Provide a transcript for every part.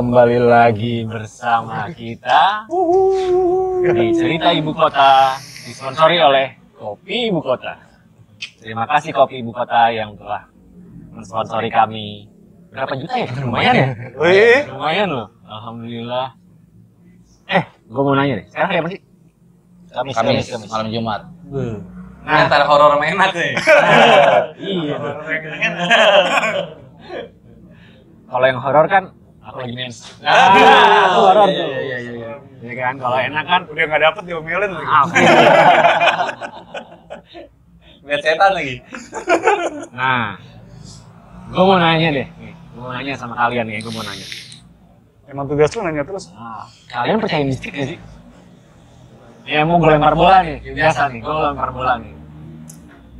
Kembali lagi bersama kita di Cerita Ibu Kota disponsori oleh Kopi Ibu Kota. Terima kasih Kopi Ibu Kota yang telah mensponsori kami. Berapa juta ya? Lumayan ya? Lumayan loh. Alhamdulillah. Eh, gue mau nanya nih. Sekarang hari apa sih? Kamis, Kamis, Kamis, malam Jumat. Nah, antara horor sama enak nih. Iya. Kalau yang horor kan aku lagi mens. Ah, itu horor iya, tuh. iya, iya, iya. Ya kan, kalau enak kan udah nggak dapet diomelin lagi. apa? Lihat setan lagi. Nah, gue mau nanya deh. Nih, gue mau nanya sama kalian nih, gue mau nanya. Emang tugas lu nanya terus. Nah, kalian percaya mistik gak sih? Ya mau gue lempar bola nih, biasa nih, gue lempar bola nih.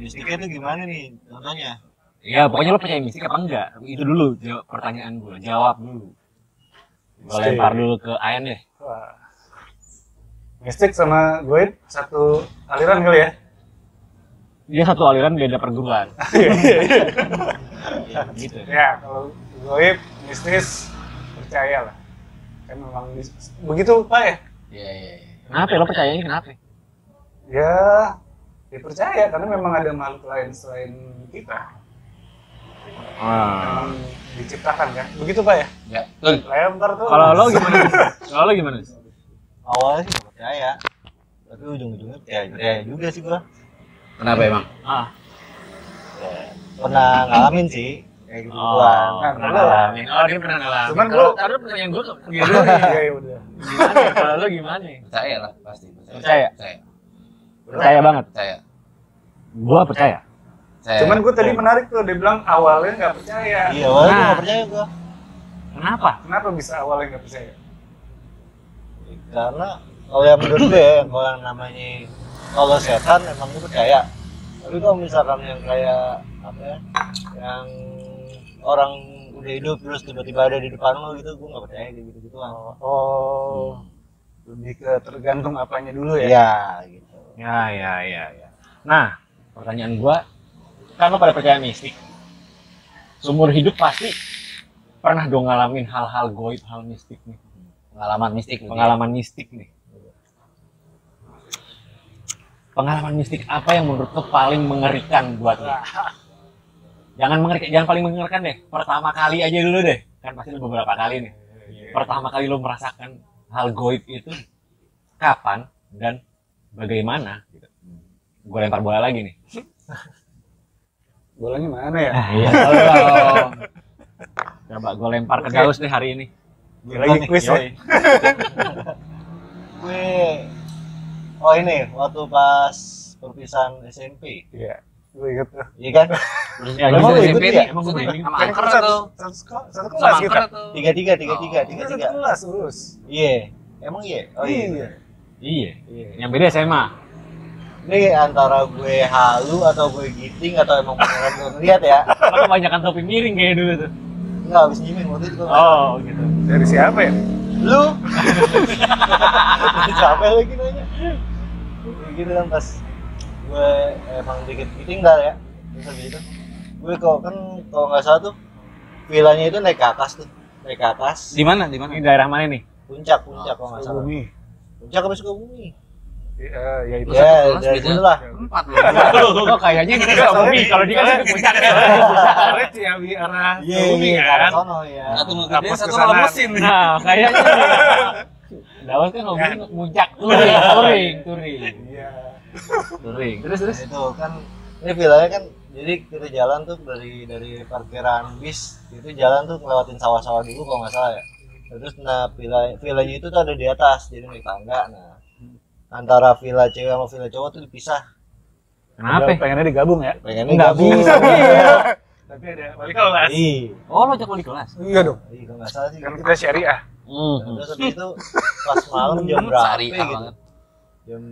Mistiknya tuh gimana nih? Contohnya? Ya pokoknya lo percaya mistik apa enggak? Itu dulu jawab pertanyaan gue, jawab dulu. Gue lempar dulu ke Ayan deh. Wah. Mistik sama gue satu aliran kali ya. Dia satu aliran beda perguruan. ya, gitu. ya, kalau gue mistis percaya lah. Kan memang begitu Pak ya. Iya, iya, iya. Kenapa? Lo percayanya kenapa? Ya, ya percaya karena memang ada makhluk lain selain kita. Ah. Diciptakan kan. Begitu Pak ya. Ya, betul. Lempar tuh. Kalau lo gimana? Kalau lo gimana? Awalnya sih percaya. Tapi ujung-ujungnya percaya, percaya juga sih gua. Kenapa emang? Ah. Ya, pernah ngalamin sih. Kayak gitu Oh. Nah, pernah ngalamin. Oh, dia pernah ngalamin. Cuman gua- taruh pertanyaan gue ke dia dulu. Iya, ya udah. Gimana? Kalau lo gimana? Percaya lah, pasti. Percaya? Percaya. Percaya banget. Percaya. Gua percaya. Percaya. Cuman gue tadi menarik tuh, dia bilang awalnya nggak percaya. Iya, awalnya gua Nah. nggak percaya gua. Kenapa? Kenapa bisa awalnya nggak percaya? Karena kalau yang menurut gue ya, kalau yang namanya kalau setan emang gue percaya. Tapi kalau misalkan yang kayak apa ya, yang orang udah hidup terus tiba-tiba ada di depan lo gitu, gue nggak percaya kayak gitu gituan. Oh, lebih ke tergantung apanya dulu ya? Iya, gitu. Ya, ya, ya, ya. Nah, pertanyaan gua, lo pada percaya mistik. Seumur hidup pasti pernah dong ngalamin hal-hal goib, hal mistik nih. Pengalaman mistik. Pengalaman mistik nih. Pengalaman mistik apa yang menurut lo paling mengerikan buat lo? Jangan mengerikan, jangan paling mengerikan deh. Pertama kali aja dulu deh. Kan pasti beberapa kali nih. Pertama kali lo merasakan hal goib itu kapan dan bagaimana? Gitu. Gue lempar bola lagi nih. Bolanya mana ya? Iya, tolong. Coba gue lempar ke. Gaus deh hari ini. Lagi quiz ya? Gue Oh ini waktu pas perpisahan SMP, Iya, gue inget tuh. iya kan? Ya, Emang lu ikut ya? Emang gue berani. Sama angker tuh. satu, kelas kita. Tiga tiga tiga tiga Kita tiga satu tiga. kelas lulus. Iya, emang iya. Oh iya. Iya. Iya. Yang beda SMA. Ini antara gue halu atau gue giting atau emang beneran gue ngeliat ya? Lo kebanyakan topi miring kayak dulu tuh. Enggak habis nyimin waktu itu. Oh, gitu. Dari siapa ya? Lu? Capek lagi nanya. Kayak gitu kan pas gue emang dikit ditinggal ya. Terus habis itu gue kok kan kalau nggak salah tuh villanya itu naik ke atas tuh naik ke atas Di mana? Di mana? Ini daerah mana nih? puncak puncak kalau nggak salah Bumi. puncak apa Sukabumi Iya, ya itu. ya kelas beda. situ lah Empat loh. Lo kayaknya ini ke Bumi. Kalau dia kan di puncak. Soalnya Ciawi arah iya Bumi iya ke arah kan. sono ya Satu mau gede, satu mau mesin. Nah, kayaknya. Dawas kan ngomongin puncak touring, touring, touring. Iya. Touring. Terus terus. Nah, itu kan ini villanya kan jadi kita jalan tuh dari dari parkiran bis itu jalan tuh ngelewatin sawah-sawah dulu kalau nggak salah ya terus nah villa villanya itu tuh ada di atas jadi naik tangga nah antara villa cewek sama villa cowok tuh dipisah Kenapa? Pengennya digabung ya? pengennya Nggak bisa. Iya. Tapi ada wali kelas. Iya. Oh, lo ajak wali kelas. Iya dong. Iya, nggak salah sih. Kan kita syariah. Hmm. Terus habis itu pas malam jam berapa Syariah gitu. banget. Jam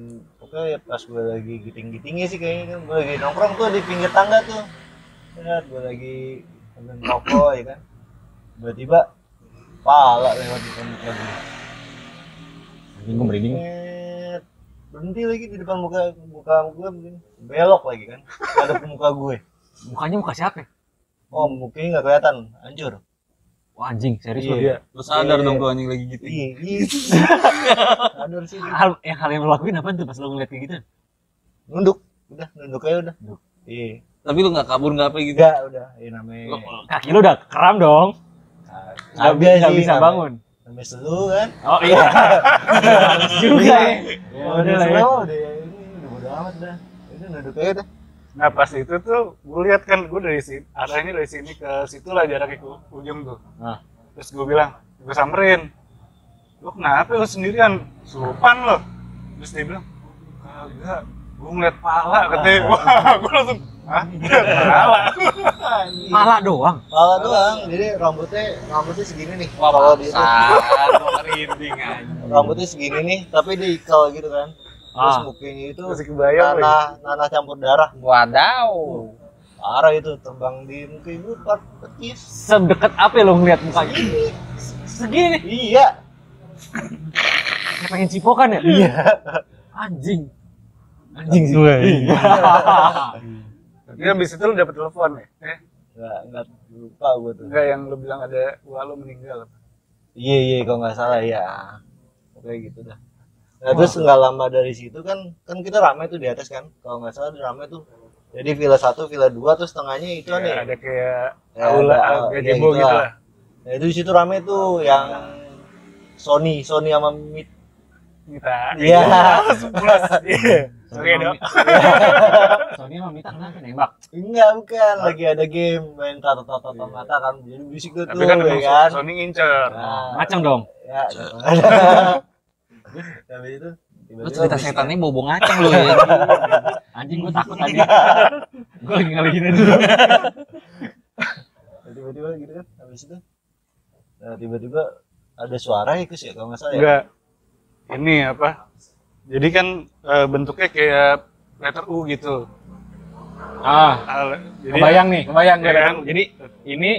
pokoknya ya pas gue lagi giting-gitingnya sih kayaknya kan gue lagi nongkrong tuh di pinggir tangga tuh. Lihat gue lagi ambil rokok ya kan. Tiba-tiba pala lewat di depan gue. Anjing gue merinding. Berhenti lagi di depan muka muka gue begini. Belok lagi kan. Ada muka gue. Mukanya muka siapa? Oh, mukanya nggak kelihatan, hancur. Wah, anjing, serius lu. Iya. Lu sadar Iya. dong tuh anjing lagi gitu. Iya, iya. Sadar sih. Hal yang hal yang lo lakuin apa tuh pas lo ngeliat kayak gitu? Nunduk. Udah, nunduk aja udah. Nunduk. Iya. Tapi lu nggak kabur nggak apa gitu. Enggak, udah. Iya namanya. Kaki lo udah kram dong. Bisa, nggak sih, bisa namanya- bangun. Namanya selu kan. Oh iya. Juga ya. Ya Udah lah ya. udah ini udah bodo amat dah. Itu nunduk aja dah. Nah pas itu tuh gue lihat kan gue dari sini arahnya dari sini ke situ lah jaraknya ke ujung tuh. Nah. Terus gue bilang, gue samperin. Lu kenapa lu sendirian? Surupan lo. Terus dia bilang, kagak. Gue ngeliat pala katanya. Wah, gue langsung, hah? Pala. Pala doang. Pala doang. Jadi rambutnya rambutnya segini nih. Wah, Kalau di merinding anjing. rambutnya segini nih, tapi diikal gitu kan. Terus Ah. mukanya itu Masih kebayang lagi. nanah nanah campur darah. Wadaw. Parah itu terbang di muka ibu part petis. Sedekat apa lo ngeliat mukanya? Segini. Iya. Kayak pengen cipokan ya? Iya. Anjing. Anjing sih. Tapi habis itu lu dapet telepon ya? Eh, Enggak enggak lupa gue tuh. enggak yang lu bilang ada, wah lu meninggal. Iya iya kalau nggak salah ya. Kayak gitu dah. Nah, terus nggak lama dari situ kan kan kita ramai tuh di atas kan. Kalau nggak salah ramai tuh. Jadi villa satu, villa dua terus tengahnya itu kan Ya, ada kayak Ya, aula, ada- gazebo ya, gitu lah. lah. Nah, itu di situ ramai tuh yang Sony, Sony sama Mit. Kita. Iya. Sebelas. Iya. Sorry dok. Soalnya emang minta kenapa nembak? Enggak, bukan. Lagi ada game main tata-tata mata kan. Jadi bisik tuh, Tapi kan ya kan. Sony ngincer. Nah, Macam dong. ya. Habis itu Lu cerita setannya bobo ngaceng lu ya. Anjing gue takut tadi. gue lagi ngalihin dulu. tiba-tiba gitu kan habis itu nah, tiba-tiba ada suara ya Kus ya kalau nggak salah ya Enggak. Ini apa? Jadi kan eh, bentuknya kayak letter U gitu. Ah, jadi kebayang nih, kebayang gue. kan? Jadi ini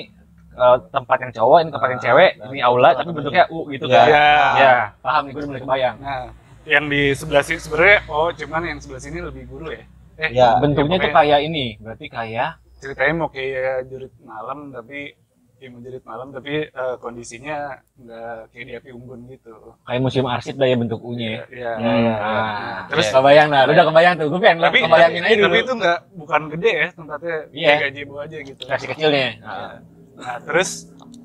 eh, tempat yang cowok, ini tempat yang cewek, ini aula, tapi bentuknya U gitu kan? Ya. Ya, paham nih gue mulai kebayang. Nah, yang di sebelah sini sebenarnya oh cuman yang sebelah sini lebih guru ya. Eh, Ya. Bentuknya ya, tuh kayak ini, berarti kayak ceritanya mau kayak jurit malam tapi ya mau jurit malam tapi eh, kondisinya nggak kayak di api unggun gitu. kayak museum arsip dah ya bentuk U-nya. ya. Ya. Ah, Terus terus kebayang nah, lu udah kebayang tuh. Gue pengen tapi kebayangin aja dulu. tapi itu nggak bukan gede ya tempatnya Iya. kayak gazebo aja gitu. kasih kecilnya. Nah, Nah, terus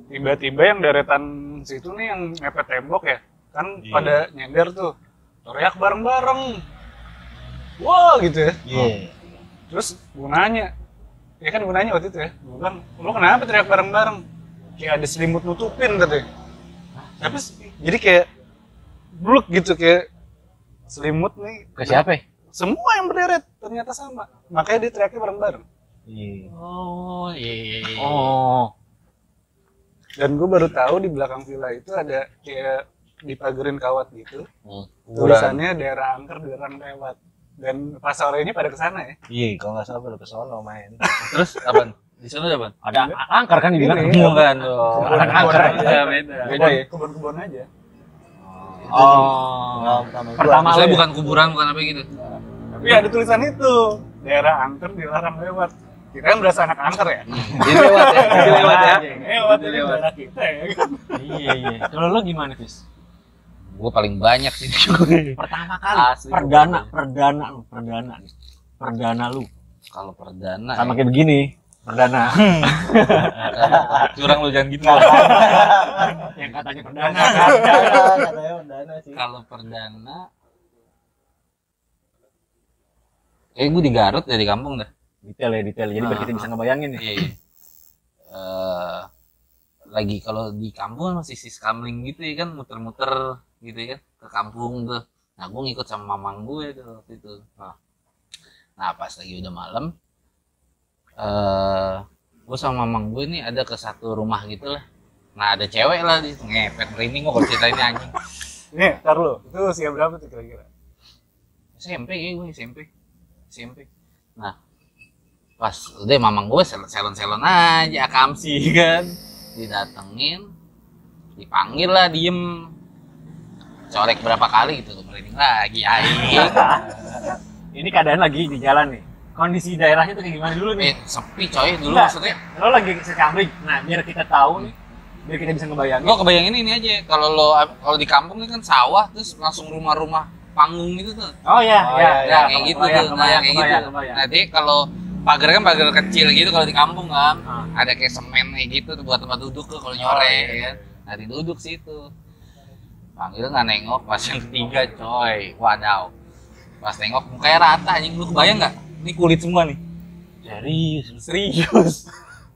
tiba-tiba yang deretan situ nih yang mepet tembok ya, kan Iya. pada nyender tuh. Teriak bareng-bareng. Wah, gitu ya. iya Terus gue nanya, ya kan gue nanya waktu itu ya, gue bilang, lo kenapa teriak bareng-bareng? Kayak ada selimut nutupin katanya. Tapi jadi kayak bluk gitu kayak selimut nih. ke siapa? ya? Semua yang berderet ternyata sama. Makanya dia teriaknya bareng-bareng. iya Oh, iya iya iya. Oh, Dan gue baru tahu di belakang villa itu ada kayak dipagerin kawat gitu. Hmm. Tulisannya daerah angker daerah lewat. Dan pas sorenya pada ke sana ya. iya kalau nggak salah pada kesono main Terus apaan? Di sana ada apaan? ada angker kan dibilang. Ini. Bukan dong. Bukan angker. Beda, beda. Beda ya? Kebun-kebun aja. Oh. Pertama gua. Pertama Maksudnya lu ya? bukan kuburan, bukan apa gitu. Tapi ada tulisan itu. Daerah angker dilarang lewat. Kita kan berasa anak angker ya. Jadi lewat ya, jadi lewat ya. Lewat ini lewat. daerah kita ya kan. Iya iya. Kalau lo gimana Fis? Gue paling banyak sih. Pertama kali, Asli, perdana, perdana lu, perdana nih. Perdana lu. Kalau perdana, Sama ya. kayak begini, perdana. curang lu jangan gitu. yang katanya perdana. Kalau perdana, eh gue di Garut dari kampung dah. detail ya detail. Jadi biar kita bisa ngebayangin nih. Iya. iya. Lagi kalau di kampung kan masih sis kamling gitu ya kan muter-muter gitu ya kan ke kampung tuh. Nah gue ngikut sama mamang gue tuh waktu itu. Nah, nah pas lagi udah malam, eh gue sama mamang gue nih ada ke satu rumah gitu lah. Nah ada cewek lah di ngepet merinding gue kalau cerita ini anjing. Nih, ntar lu. Itu usia berapa tuh kira-kira? SMP ya gue SMP SMP nah pas udah mamang gue selon selon selon aja akamsi kan didatengin dipanggil lah diem corek berapa kali gitu merinding lagi aing Ini keadaan lagi di jalan nih. Kondisi daerahnya tuh kayak gimana dulu nih? eh sepi coy dulu Enggak. maksudnya Lo lagi sekamling. Nah, biar kita tahu nih biar kita bisa ngebayangin Gua kebayangin ini aja, kalau lo kalau di kampung ini kan sawah terus langsung rumah-rumah panggung gitu tuh. oh ya Oh, ya, iya, Ya, kayak gitu tuh. Nah, kayak gitu. Nanti kalau pagar kan pagar kecil gitu kalau di kampung kan. Ah. Ada kayak semen kayak gitu buat tempat duduk tuh kalau Oh, nyore iya. ya kan. Nah, duduk situ. Panggil nggak nengok pas yang ketiga coy. Wadaw. Pas nengok mukanya rata anjing lu kebayang nggak? Ini kulit semua nih. serius Serius.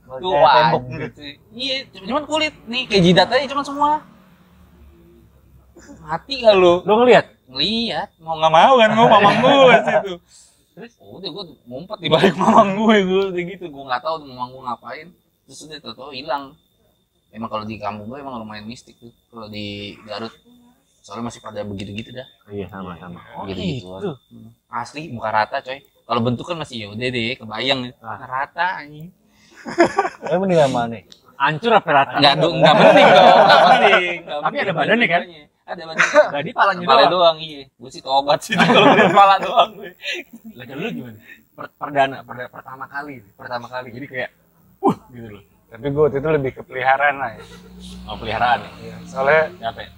Tuh Kayak tembok gitu. gitu. Iya, cuman kulit nih kayak jidat aja cuman semua. Mati gak lu? lu ngeliat Ngeliat, mau nggak mau kan mau mamang gue situ. Terus udah gue ngumpet di balik mamang gue gue udah gitu. Gue nggak tahu tuh mamang gue ngapain. Terus udah tau hilang. Emang kalau di kampung gue emang lumayan mistik tuh. Kalau di Garut soalnya masih pada begitu-gitu dah. iya sama sama oh Gitu-gitu. gitu Asli muka rata coy. Kalau bentuk kan masih yaudah deh, kebayang. Ah. Muka rata anjing. Eh mending sama nih. hancur apa rata Enggak enggak penting dong, enggak penting. Nggak Tapi ada badannya kan? Ada badannya. jadi palanya Kepala doang doang iya. Gue sih tobat sih kalau ngeliat kepala doang gue. lah kalau lu gimana Per- perdana perda- pertama kali pertama kali jadi kayak uh gitu loh Tapi gue waktu itu lebih ke peliharaan lah ya. mau peliharaan ya Iya, Soalnya siapa ya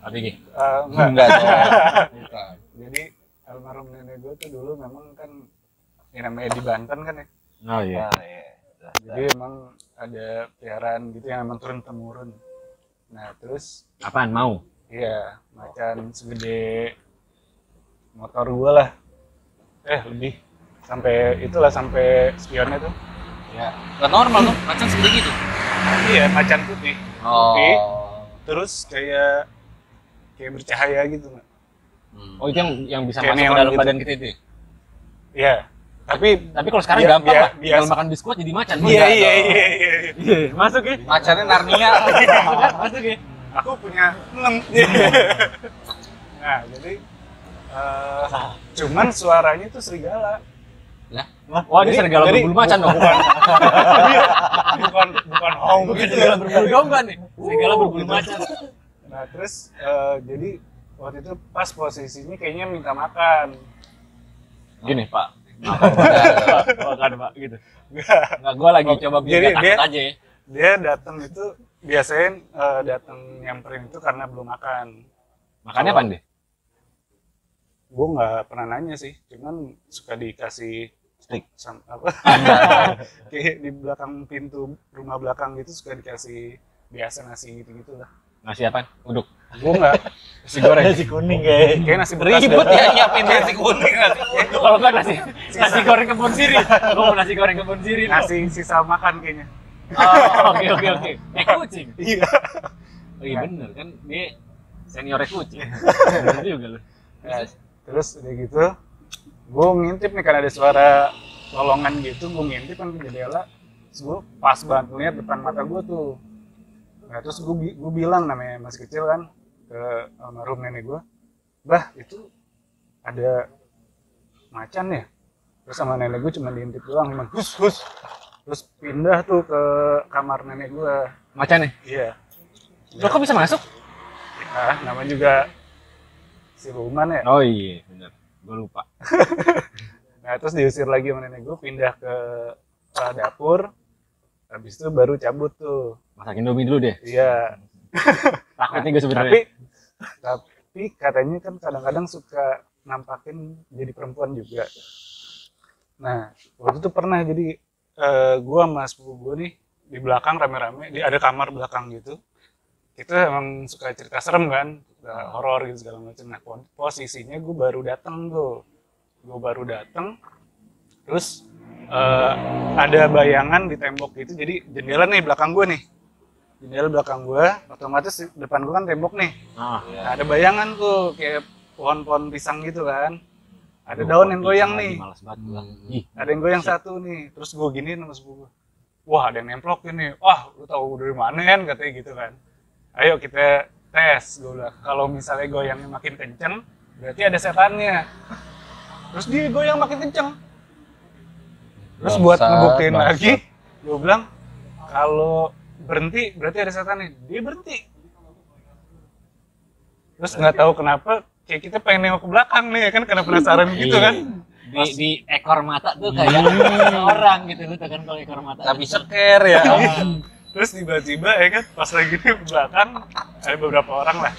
Tapi gini eh, enggak. Enggak. Jadi almarhum nenek gue tuh dulu memang kan yang namanya di Banten kan ya. oh iya Nah, iya. Jadi emang ada peliharaan gitu yang emang turun temurun. Nah terus apaan mau iya macan segede motor gue lah. Eh lebih sampai itulah sampai spionnya tuh. Ya. Gak normal tuh, macan segede gitu. Iya macan putih. Oh. Putih. Terus kayak kayak bercahaya gitu. Mak. Hmm. oh itu yang yang bisa Kayak masuk ke dalam gitu. badan kita itu ya? Iya. Tapi tapi kalau sekarang gampang lah tinggal biasa. makan biskuit jadi macan iya iya iya iya. iya masuk ya Macannya Narnia. masuk ya Aku punya enam. nah jadi eh, cuman suaranya tuh serigala. wah ini serigala Jadi- berbulu macan dong bukan? Bukan bukan hong. Bukan gitu. serigala berbulu domba nih? Serigala berbulu macan. Nah terus eh, jadi waktu itu pas posisinya kayaknya minta makan. gini pak. Oh kan pak gitu. Nggak. Gua lagi coba biar Jadi dia- aja. ya Dia datang itu biasanya eh, datang nyamperin itu karena belum makan. makannya apa deh Gue nggak pernah nanya sih, cuman suka dikasih Steak. sam- apa? Kayak di belakang pintu rumah belakang gitu suka dikasih biasa nasi gitu-gitu lah. nasi apa uduk Gue nggak, nasi goreng Nasi kuning kayak. kayak nasi bekas Ribet dah. ya nyiapin nasi kuning nasi kalau nggak nasi nasi goreng kebun siri gua mau nasi goreng kebun siri nasi sisa makan kayaknya. Oh oke oke oke kayak kucing Iya. oh iya bener kan dia seniornya kucing bener juga lu Nah, terus udah gitu, gue ngintip nih karena ada suara lolongan gitu, gue ngintip kan ke jendela, terus gue pas banget ngeliat depan mata gue tuh. Nah terus gue gue bilang namanya masih kecil kan ke almarhum nenek gue, bah itu ada macan ya. Terus sama nenek gue cuma diintip doang, cuma hus hus. Terus pindah tuh ke kamar nenek gue. macan nih Iya. lo kok bisa masuk Nah, nama juga siluman ya. oh iya bener gua lupa Nah, terus diusir lagi sama nenek gue, pindah ke uh, dapur. Habis itu baru cabut tuh. masak indomie dulu deh Iya. takutnya gue sebenarnya Tapi tapi katanya kan kadang-kadang suka nampakin jadi perempuan juga. Nah, waktu itu pernah jadi eh gue sama sepupu gue nih di belakang rame-rame, di ada kamar belakang gitu. Kita emang suka cerita serem kan, horor gitu segala macam. Nah, posisinya gue baru datang tuh. Gue baru datang, terus eh, ada bayangan di tembok gitu. Jadi jendela nih belakang gue nih. Jendela belakang gue, otomatis depan gue kan tembok nih. ah Nah, ada bayangan tuh kayak pohon-pohon pisang gitu kan. Ada daun yang goyang nih. Males banget gua. Ih, Ada yang goyang satu nih. Terus gue gini sama sepupu. Wah, ada yang nemplok ini. Wah, lu tahu dari mana kan katanya gitu kan. Ayo kita tes. Gue bilang, kalau misalnya goyangnya makin kenceng, berarti ada setannya. Terus dia goyang makin kenceng. Terus buat ngebuktiin lagi, gue bilang, kalau berhenti berarti ada setannya. Dia berhenti. Terus nggak tahu kenapa, kayak kita pengen nengok ke belakang nih kan, karena penasaran gitu Iya. kan. di, di ekor mata tuh kayak orang gitu lu tuh kan kalau ekor mata tapi seker ya. Terus tiba-tiba ya kan pas lagi di belakang ada beberapa orang lah.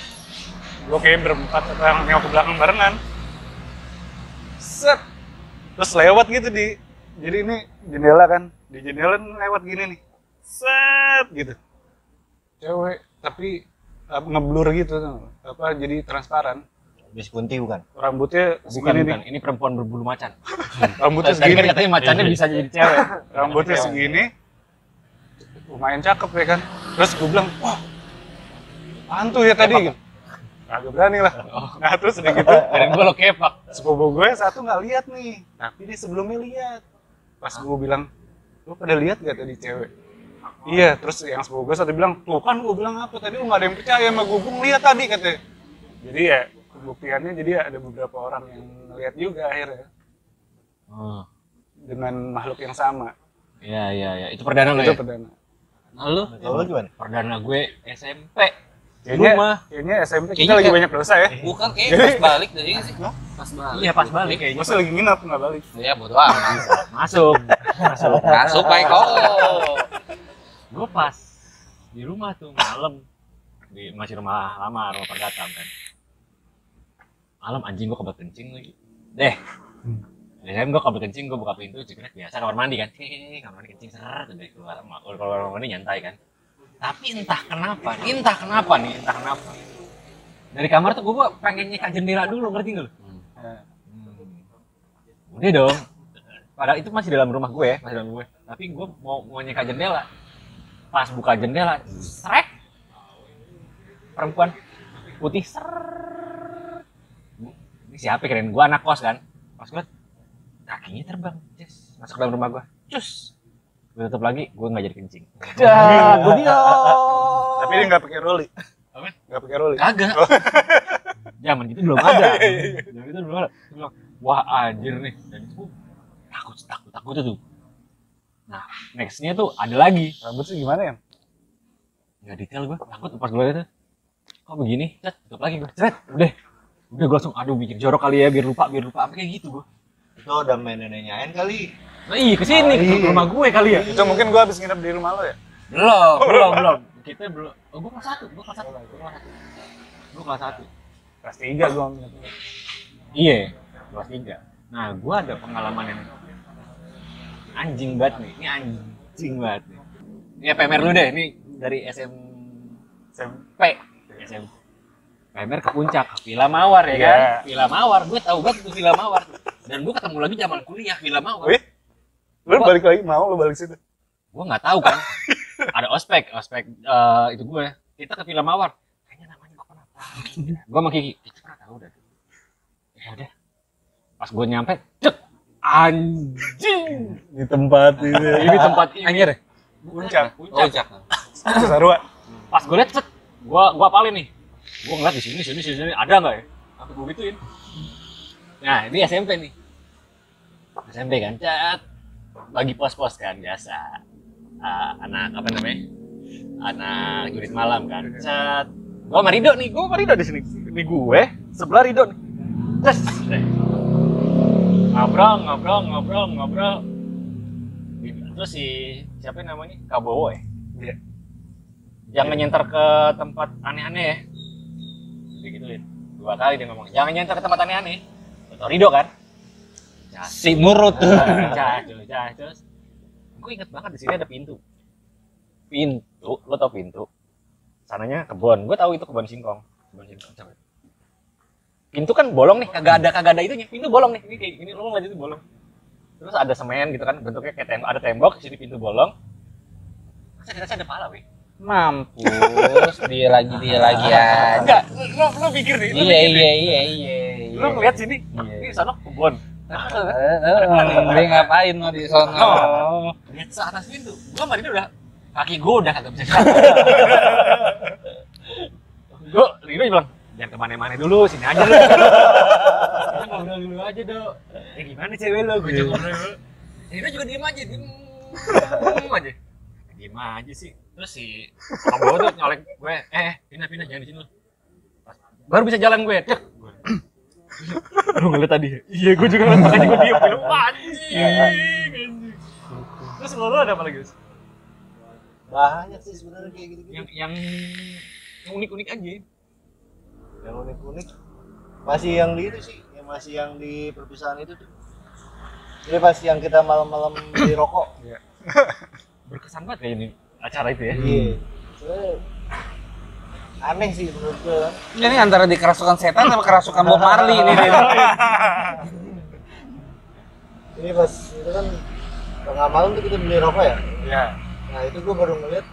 Gue kayak berempat orang nengok ke belakang barengan. Set. Terus lewat gitu di. Jadi ini jendela kan di jendela lewat gini nih. Set gitu. Cewek tapi uh, ngeblur gitu apa jadi transparan Bis kunti bukan? rambutnya segini bukan. Ini perempuan berbulu macan. rambutnya kan segini. katanya macannya bisa jadi cewek. rambutnya segini. Lumayan cakep ya kan? Terus gue bilang wah hantu ya tadi. Agak berani lah. Nah terus udah gitu Dan gue lo kepak. sepupu gue satu nggak lihat nih. Tapi dia sebelumnya lihat. Pas gue bilang lu pada lihat gak tadi cewek? Iya terus yang sepupu gue satu bilang tuh kan gue bilang apa? Tadi lu nggak ada yang percaya sama gue gue ngeliat tadi katanya. Jadi ya pembuktiannya jadi ada beberapa orang yang ngeliat juga akhirnya Oh. dengan makhluk yang sama Iya, iya, iya. Itu perdana lo itu ya? perdana Nah, lu Kalau lu gimana? Perdana gue SMP. kayaknya Lu mah. kayaknya SMP kita Kayaknya lagi kayak- banyak dosa ya bukan kayak pas balik dari ini sih. Pas balik. Iya, pas balik kayaknya. gue sih lagi nginap nggak balik Ya bodo amat. Masuk. Masuk. Masuk baik oh. gue pas di rumah tuh malam di masih rumah lama rumah perdatam kan malam anjing gue kebelet kencing lagi deh Biasanya gue kebelet kencing, gue buka pintu, cekrek biasa kamar mandi kan. Kamar mandi kencing seret, udah keluar, keluar kamar mandi nyantai kan. Tapi entah kenapa, entah kenapa nih, entah kenapa. Dari kamar tuh gue pengen nyeka jendela dulu, ngerti gak lu? Hmm. Udah dong. Padahal itu masih dalam rumah gue ya, masih dalam gue. Tapi gue mau mau nyeka jendela. Pas buka jendela, srek. Perempuan putih ser. Siapa keren gue anak kos kan? Pas gue kakinya terbang, Cus. masuk dalam rumah gue, cus. Gue tutup lagi, gue nggak jadi kencing. Dah, gue tapi dia nggak pakai roli Apa? nggak pakai roli Kagak. Zaman gitu belum ada. Zaman itu belum ada. Gua bilang, Wah anjir nih. Dan itu gua takut, takut, takut tuh. Nah, nextnya tuh ada lagi. rambut sih gimana ya Nggak detail gue, takut pas gue tuh. Kok begini? Cet, tutup lagi gue. Cet, udah. Udah gue langsung, aduh bikin jorok kali ya, biar lupa, biar lupa. Apa kayak gitu gue. Itu udah main neneknyain kali. Nah, iya ke sini, ke rumah gue kali ya. itu mungkin gue habis nginep di rumah lo ya Belum, belum, belum. Kita belum. Oh, gue kelas satu, gue kelas satu. Gue kelas satu. Gue kelas satu. kelas tiga gue Iya, kelas tiga. Nah, gua ada pengalaman yang anjing banget nih. Ini anjing banget nih. Ini ya, PMR lu deh, ini dari SM SMP. SM. PMR ke puncak, Villa Mawar ya kan? Iya. Villa Mawar, gue tahu banget itu Villa Mawar. Dan gue ketemu lagi zaman kuliah Villa Mawar. Wih, lu balik lagi mau lu balik situ Gue nggak tahu kan. ada ospek, ospek eh, itu gue. Kita ke Villa Mawar. Kayaknya namanya gue pernah tahu. gue sama Kiki, kita pernah tahu dah. Ya udah. Pas gue nyampe, cek anjing. di tempat ini Ini tempat ini. Anjir. puncak Puncak. Puncak. sarua Pas gue liat, cek. Gue gua apalin nih. Gue ngeliat di sini, sini, sini, sini. Ada nggak ya? Aku gue gituin. Nah, ini SMP nih. SMP kan, cat. Bagi pos-pos kan, biasa. Ah, anak apa namanya? Anak unit malam kan. Cat. Gue sama Rido nih, gue sama Rido di sini. Ini gue, sebelah Rido nih. Deh. ngobrol, ngobrol, ngobrol, ngobrol. Terus si siapa namanya? Kabowo ya? Iya. Jangan nyenter ke tempat aneh-aneh ya. Digituin. Dua kali dia ngomong, jangan nyenter ke tempat aneh-aneh. Atau Rido kan? Si murut tuh. Cah, cah, cah, terus. Gue inget banget di sini ada pintu. Pintu, lo tau pintu? Sananya kebun. Gue tahu itu kebun singkong. Kebun singkong. Coba. Pintu kan bolong nih, kagak ada kagak ada itunya. Pintu bolong nih. Ini kayak gini, lo ngeliat itu bolong. Terus ada semen gitu kan, bentuknya kayak tembok, ada tembok, sini pintu bolong. Ada ada pala, weh. Mampus, dia lagi dia lagi ya. Enggak, lo, lo pikir nih, lo Iya pikir nih. iya iya iya. Lo ngeliat sini, Iya. ini sana kebun. Dia ngapain lo di sono? lihat ke atas pintu gua dia udah kaki gua udah kagak bisa jalan gua Rino bilang jangan ke mana-mana dulu sini aja lu kita ngobrol dulu aja dok ya gimana cewek lo gue coba ngobrol dulu Rino juga diem aja diem aja diem aja sih terus si kamu tuh nyolek gue eh pindah pindah jangan di sini baru bisa jalan gue cek. Lu ngeliat tadi. Iya gue juga ngeliat makanya gue diem bilang anjing terus lu ada apa lagi Gus? banyak sih sebenarnya kayak gitu gitu yang yang yang unik-unik aja. Yang unik-unik masih yang di itu sih yang masih yang di perpisahan itu tuh. Jadi pas yang kita malam-malam beli rokok. Berkesan banget kayak ini acara itu ya? Iya. Sebenarnya aneh sih menurut gue. Ini antara dikerasukan setan sama kerasukan Bob Marley ini. Ini pas itu kan tengah malam tuh kita beli rokok ya? Ya nah itu gue baru ngeliat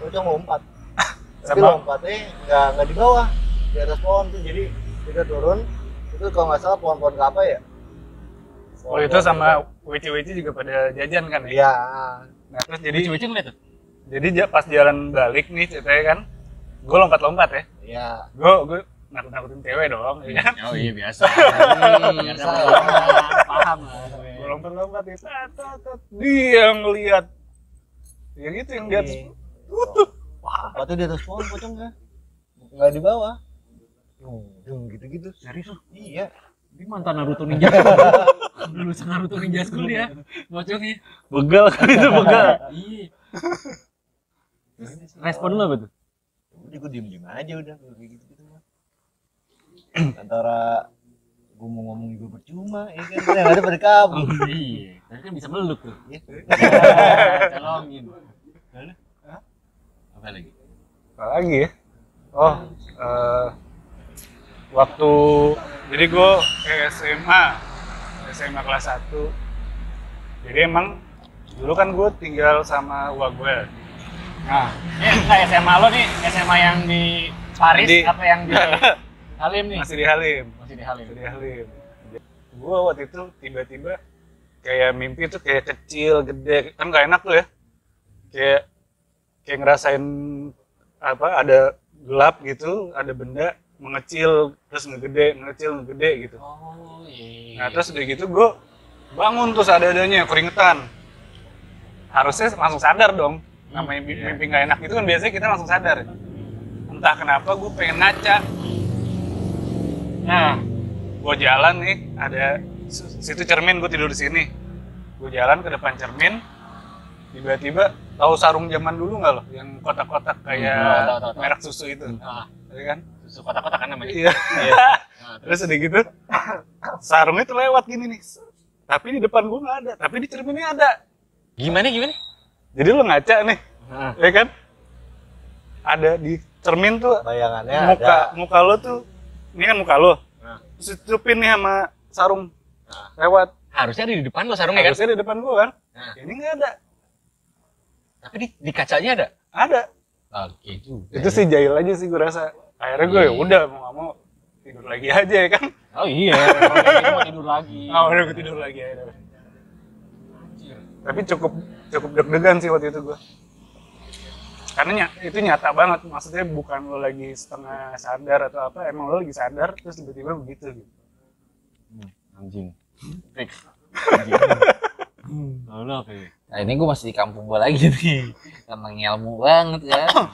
pocong lompat tapi Sama- lompatnya nggak nggak di bawah di atas pohon tuh. Jadi kita turun itu kalau nggak salah pohon-pohon kelapa ya? Oh itu sama weci-weci juga pada jajan kan ya? Iya. Nah terus jadi lucu-lucu ngeliat tuh jadi ja- pas jalan balik nih ceritanya kan gue lompat-lompat ya. Iya. Gue gue nakut-nakutin cewek dong ya kan? Oh iya biasa. Hmm, paham lah. Gue lompat-lompat tat. dia ngeliat. Ya gitu yang di atas Iya. lompatnya di atas pohon pocongnya nggak di bawah. Dung gitu-gitu. Serius iya. Ini mantan Naruto Ninja lulusan Naruto Ninja School ya? Bocoknya begal kan itu begal. Iya respon lu apa tuh? udah gue diem diem aja udah kayak gitu gitu antara gue mau ngomong juga percuma ya kan? Yang ada pada kabur. Iya. Tapi kan bisa meluk tuh. Iya. colongin. Apa lagi? Apa lagi ya? Oh eh, waktu jadi gue ke SMA SMA kelas 1 jadi emang dulu kan gue tinggal sama uang gue nah enggak SMA lo nih SMA yang di Paris Di- apa yang di Halim nih? Masih di Halim. Masih di Halim. Masih di Halim. Gue waktu itu tiba-tiba kayak mimpi tuh kayak kecil gede. Kan gak enak tuh ya. Kayak kayak ngerasain apa ada gelap gitu ada benda mengecil terus ngegede mengecil ngegede gitu. Oh iya. Nah terus udah gitu gue bangun tuh seadanya keringetan. Harusnya langsung sadar dong namanya mimpi, mimpi nggak enak itu kan biasanya kita langsung sadar. Entah kenapa gue pengen ngaca. Nah gue jalan nih ada situ cermin gue tidur di sini. Gue jalan ke depan cermin tiba-tiba tahu sarung zaman dulu nggak loh yang kotak-kotak kayak Hmm, tahu, tahu, tahu, tahu. merek susu itu. Ah. Ya kan? Susu kotak-kotak kan namanya. Iya. Nah, terus udah gitu sarungnya tuh lewat gini nih. Tapi di depan gue nggak ada tapi di cerminnya ada. Gimana gimana jadi lo ngaca nih Nah, ya kan? Ada di cermin tuh bayangannya muka ada. muka lo tuh ini kan muka lo Nah. terus ditutupin nih sama sarung lewat. Harusnya ada di depan lo sarungnya kan harusnya di depan gue kan? Nah. ini nggak ada. Tapi di, di kacanya ada? Ada. Oke juga itu sih jahil aja sih gue rasa. Akhirnya gue ya udah mau nggak mau tidur lagi aja ya kan? Oh iya mau tidur lagi. Ah udah gue tidur lagi aja tapi cukup cukup deg-degan sih waktu itu gue karena itu nyata banget. Maksudnya bukan lo lagi setengah sadar atau apa emang lo lagi sadar terus tiba-tiba begitu gitu. Anjing. Fix. Anjing Lalu apa ya? Nah ini gue masih di kampung gue lagi nih. Karena ngelmu banget kan?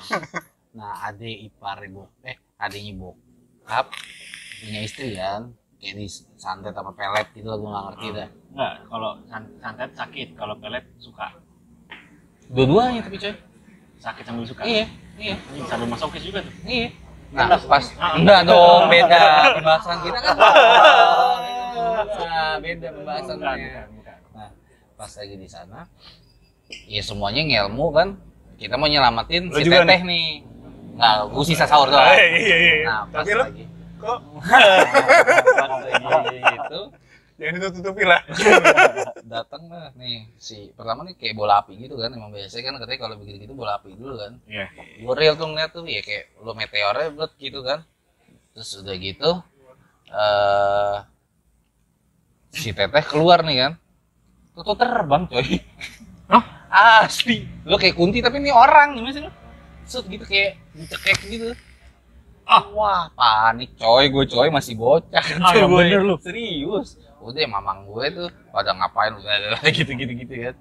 Nah adik ipar ibu Eh adiknya bokap Punya istri kan Kayak di santet apa pelet gitu lah gue gak ngerti dah. Enggak, kalau san- santet sakit, kalau pelet suka. Dua-duanya tapi coy. Sakit sambil suka. Iya Iya. Sambil masokis juga tuh. Iya. Nah pas Enggak dong beda. Pembahasan kita kan Nah beda pembahasannya. Nah, pas lagi di sana, ya semuanya ngelmu kan. Kita mau nyelamatin Lu si teteh nih. Nggak, gue sisa sahur doang. Ah, iya iya iya. Nah, pas lo lagi, kok pas lagi itu, jangan ditutup-tutupin lah datang lah nih si pertama nih kayak bola api gitu kan. Emang biasanya kan katanya kalau begitu gitu bola api dulu kan. Iya. Gue real tuh ngeliat tuh ya kayak lo meteornya buat gitu kan. Terus udah gitu, eh si teteh keluar nih kan. Tuh, tuh terbang coy. Hah? Asli. Lo kayak kunti tapi ini orang gimana sih lo? Gitu kayak dicekek gitu. Ah, wah, panik coy, gue coy masih bocah Ah, coy gue. bener lu. Serius. Udah mamang gue tuh pada ngapain udah gitu-gitu gitu kan.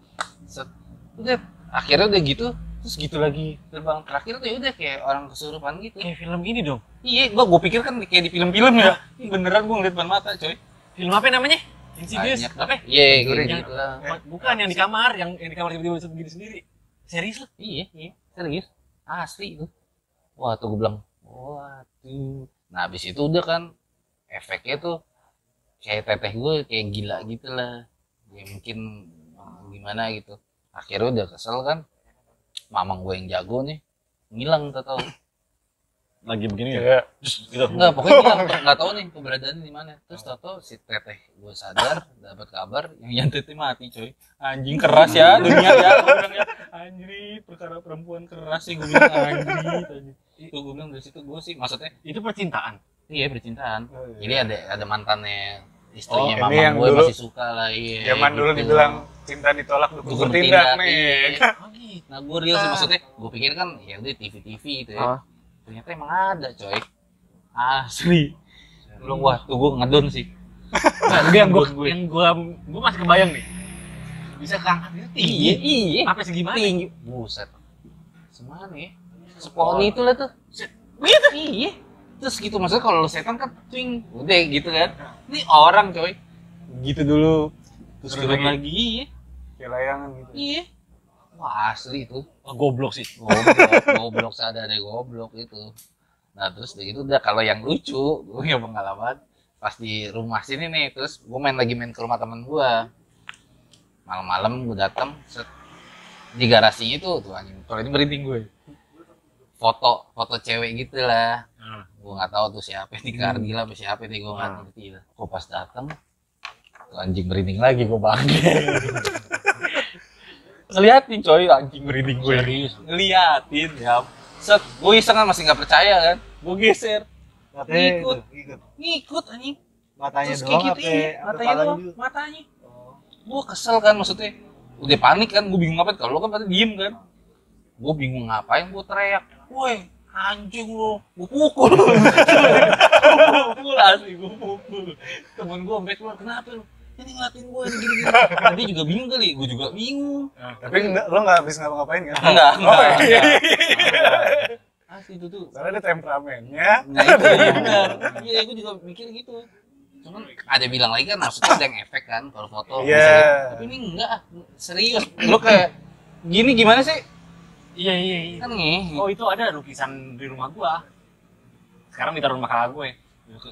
Set. Udah akhirnya udah gitu terus gitu lagi terbang terakhir tuh ya udah kayak orang kesurupan gitu Kayak film ini dong. iya gua gua pikir kan kayak di film-film ya Ih, beneran gua ngeliat depan mata coy Film apa namanya? Insidious. Apa? iya Conjuring. gitu lah Bukan yang di kamar, yang yang di kamar tiba-tiba bisa begini sendiri. Serius lu? iya iya serius asli itu wah tuh gue bilang waduh. Nah habis itu udah kan efeknya tuh kayak teteh gue kayak gila gitu lah. Ya mungkin eh, gimana gitu. Akhirnya udah kesel kan mamang gue yang jago nih ngilang tau tau. Lagi begini ya? Kayak gitu. Enggak, pokoknya ngilang. Nggak tahu nih keberadaannya di mana. Terus tau tau si teteh gue sadar, dapat kabar yang yantetnya mati coy. Anjing keras ya dunia ya. Bilang ya, anjir perkara perempuan keras sih gue bilang. Anjir. Itu gue bilang dari situ gue sih maksudnya itu percintaan iya percintaan. Oh, iya. Jadi ada ada mantannya istrinya Oh, mamang yang gue dulu- masih suka lah iya. zaman dulu gitu. dibilang cinta ditolak dukung bertindak nih. iya. Nah gue real sih maksudnya, gue pikir kan ya udah TV TV itu ya. Ah. Ternyata emang ada coy. Asli. Belum wah tuh gue ngedon sih. tapi yang gue yang gue gue masih kebayang nih bisa keangkat itu tinggi Iya, iya. apa segimana Tinggi. Buset. Semana ya? Sepohon itu lah tuh. Begitu? Iya. Terus gitu maksudnya kalau setan kan twing udah gitu kan. Ini orang coy. Gitu dulu. Terus turun lagi. lagi. Iya. Kayak layangan gitu. Iya. Wah asli itu. oh, goblok sih goblok goblok sadar goblok itu nah terus udah gitu udah kalau yang lucu gue punya pengalaman pas di rumah sini nih terus gue main lagi main ke rumah temen gue malam-malam gue datang set di garasinya itu tuh anjing kalau ini merinding gue foto foto cewek gitu lah. Hmm. gue nggak tahu tuh siapa di Kardi lah apa siapa nih gue nggak ngerti lah. Kok pas datang tuh anjing merinding lagi gue bangke. Ngeliatin coy anjing merinding gue serius? Ngeliatin ya set gue iseng kan masih nggak percaya kan. Gue geser. Matanya Ikut. itu, ikut. ngikut anjing. Matanya terus doang gitu iya, apa matanya doang juga? matanya. Gue kesel kan maksudnya. Udah panik kan gue bingung ngapain. Kalau lo kan pada diem kan. Gue bingung ngapain gue teriak woi anjing lo gue pukul gue pukul asli gue pukul temen gue sampai keluar kenapa lo ini ngeliatin gue ini gini gini tadi juga bingung kali gue juga bingung Tapi enggak, lo nggak habis ngapa-ngapain kan? enggak enggak, Oh, iya. enggak. asli itu tuh Soalnya ada temperamennya. Nah itu iya benar. Iya, gue juga mikir gitu. Cuman ada bilang lagi kan maksudnya ada yang efek kan kalau foto. Iya. bisa gitu. Tapi ini enggak, serius. Lu kayak gini gimana sih? Iya iya iya Kan nih. oh itu ada lukisan di rumah gua sekarang ditaruh rumah kakak gue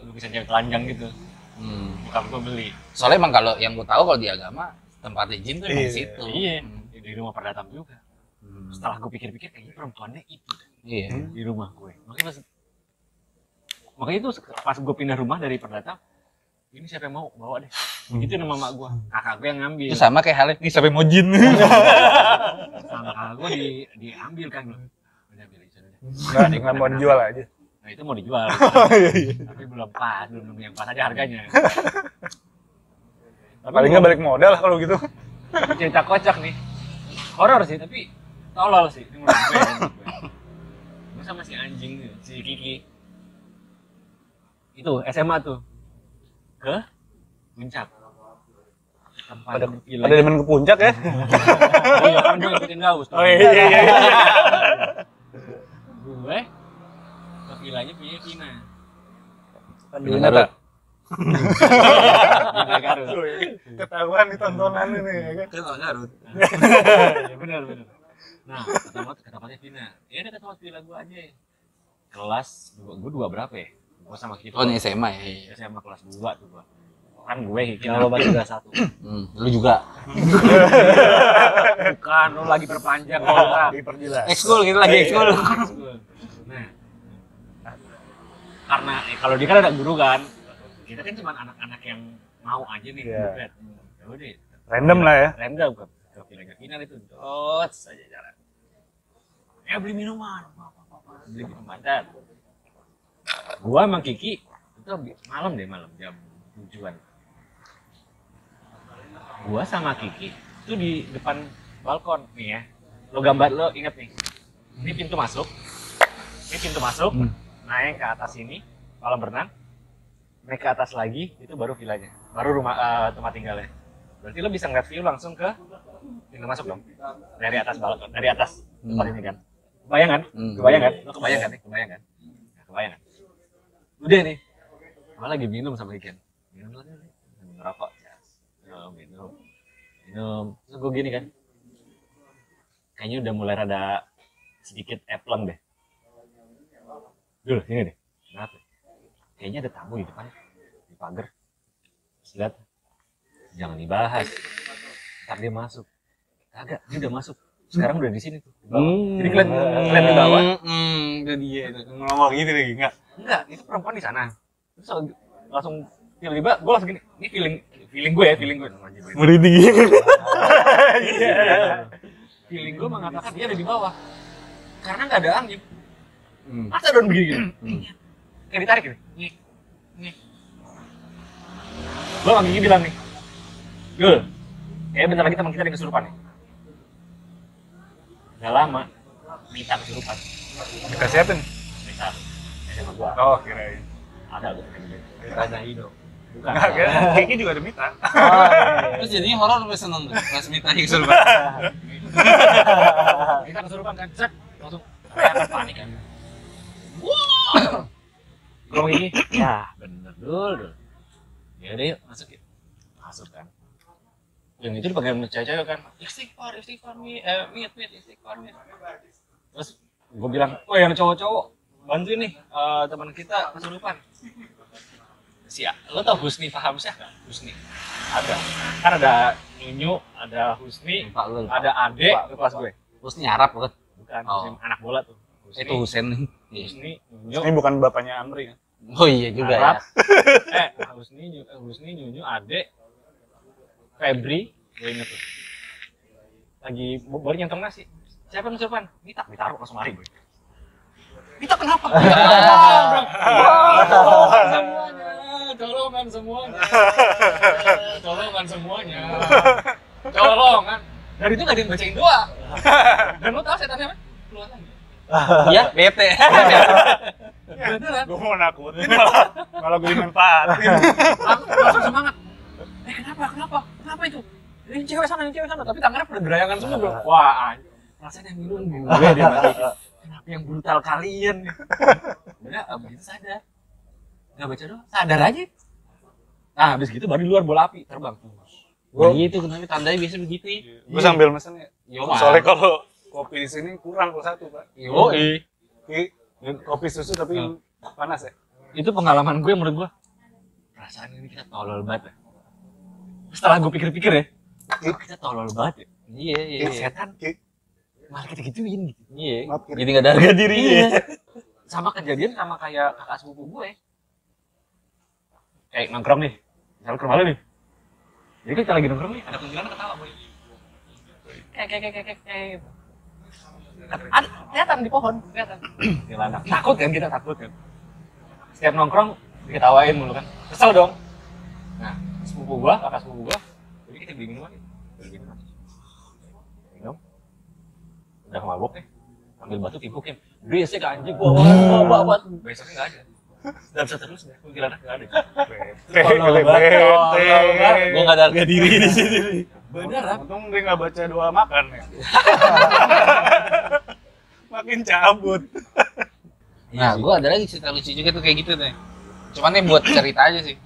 lukisan cewek telanjang gitu Hmm. bukan gua beli Soalnya emang kalau yang gue tahu kalau di agama tempatnya jin tuh emang Iya. di situ. iya Hmm. di rumah perdatam juga Hmm. setelah gue pikir-pikir kayaknya perempuannya itu Iya. di rumah gue makanya pas makanya itu pas gue pindah rumah dari perdatam ini siapa yang mau? Bawa deh. Itu nama mak gue kakak gue yang ngambil. Itu sama kayak halnya nih sampai mau jin. sama kakak gue di diambil kan. Udah ambil aja udah. Nggak, nggak mau dijual aja. nah itu mau dijual. Tapi belum pas belum nemu yang pas aja harganya. Tapi Paling nggak balik modal kalau gitu. cerita kocak nih. Horor sih tapi tolol sih. Ini menurut gue, ya, sama si anjing si Kiki. Itu SMA tuh ke puncak. Ada, villa ada demen ke puncak ya? iya kan gue ikutin gaus Oh iya iya iya. gue ke villanya punya Vina Di mana tak? Garut. Ketahuan di tontonan ini ya kan? Kan Garut. ya benar benar. Nah tempat ke tempatnya Vina ya udah ke tempat villa gue aja kelas gue dua berapa ya gue sama kita Oh ini SMA ya. iya. SMA kelas dua tuh gue kan gue Yang lo masih kelas satu. Hmm. Lu juga. bukan lo lagi perpanjang kontrak Diperjelas. Ekskul gitu lagi ekskul. nah karena eh, kalau dia kan ada guru kan kita kan cuma anak-anak yang mau aja nih Iya. bukan. ya udah Random lah ya. random ke villanya final itu dot saja jalan ya beli minuman beli minuman dan gua sama Kiki itu malam deh malam jam tujuan. Gua sama Kiki itu di depan balkon nih ya. Lo gambar lo inget nih. Ini pintu masuk. Ini pintu masuk Hmm. naik ke atas ini kolam berenang. Naik ke atas lagi itu baru villanya. Baru rumah eh, tempat tinggalnya. Berarti lo bisa ngeliat view langsung ke pintu masuk dong. Dari atas balkon dari atas tempat Hmm. ini kan. Kebayang kan? Hmm. kebayang kan? Lo kebayang kan nih? Kebayang kan? Nah, kebayang kan udah nih. Gue lagi minum sama ikan minum lagi minum. Rokok. Minum minum. Minum. Terus gue gini kan. Kayaknya udah mulai rada sedikit epleng deh. Dulu sini deh kenapa? Kayaknya ada tamu di depan. Di pagar. Lihat. Jangan dibahas. Ntar dia masuk. Kagak dia udah masuk. Sekarang udah di sini tuh. Di bawah. jadi kalian kalian di bawah. Hmm, itu dia. Itu ngomong gitu lagi. Enggak. Enggak itu perempuan di sana. Terus langsung tiba-tiba gue langsung gini ini feeling feeling gue ya feeling gue Merinding. Iya. feeling gue mengatakan dia ada di bawah. Karena nggak ada angin. Hmm. masa daun begini gini kayak ditarik gitu. Nih nih. Gue Gigi bilang nih Gul kayaknya bentar lagi teman kita ada kesurupan nih. Gak lama minta kesurupan. Dikasih apa nih? minta SMA gua. Oh, kirain. ada gitu Tanya hidup. bukan. Enggak, kira Kiki juga ada Mita. Terus jadinya horor sampai seneng tuh. Pas minta kesurupan. kita kesurupan kan cek langsung. Panik kan. Wow. Gue gini ya bener dul dul. Ya udah yuk masuk yuk. Masuk kan. Yang itu dipakai sama cewek-cewek kan. Istighfar istighfar mi. Eh mit mit istighfar mit terus gue bilang oh yang cowok-cowok bantuin nih eh, teman kita kesurupan si lo tau Husni paham sih nggak Husni ada kan ada Nunyu ada Husni Pak lu. ada Ade itu kelas gue Terus ini Arab kan? bukan Oh. Husni, anak bola tuh Husni, Itu Husen nih. Husni Nunyu Ini bukan bapaknya Amri kan? Oh iya juga Arab. ya. eh Husni Nyu- eh, Husni Nunyu Ade Febri gue inget tuh lagi baru nyentong nasi siapa yang kesurupan Mita ditaruh langsung lari gue Mita kenapa? Tolongan semuanya tolongan semuanya. Tolongan semuanya. Tolongan dari itu gak ada yang bacain doa dan lo tau setannya apa? Keluar lagi. Iya, bete. beneran? Gue mau nakutin malah, malah gue dimanfaatin. langsung, langsung semangat. Eh kenapa? Kenapa? Kenapa itu? Ini cewek sana ini cewek sana tapi tangannya pada gerayangan semua bro. Wah anj- rasanya yang minum gue dia kenapa yang brutal kalian. Udah abis itu sadar. Nggak baca doang sadar aja. Nah habis gitu baru di luar bola api terbang. Gua gitu kenapa tandanya biasa begitu ya. Gue sambil mesen ya. Yo, Soalnya kalau kopi di sini kurang kalau satu, Pak. oh iya Ki, kopi susu tapi panas ya? itu pengalaman gue menurut gue perasaan ini kita tolol banget ya. setelah gue pikir-pikir ya. Kok kita tolol banget ya. Iya, iya, iya. setan. Ki, malah kita gituin gitu. Iya. Jadi nggak ada harga diri Iya. ya. sama kejadian sama kayak kakak sepupu gue. Kayak nongkrong nih. Misalnya ke rumah nih. Jadi kita lagi nongkrong nih ada kuntilanak ketawa boy. Kayak kayak kayak kayak kayak ada kelihatan di pohon kelihatan. Kuntilanak takut kan kita takut kan. Setiap nongkrong diketawain mulu kan. Kesel dong. Nah sepupu gua kakak sepupu gua jadi kita beli minuman. Minum udah mabuk nih ambil batu timpukin berisik anjing gua wah wah wah besoknya nggak ada dan seterusnya kuntilanak nggak ada tolol banget. Gua nggak ada harga diri di sini. beneran Untung dia nggak baca doa makan ya. Makin cabut. Nah, gua ada lagi cerita lucu juga tuh kayak gitu deh. Cuman nih buat cerita aja sih.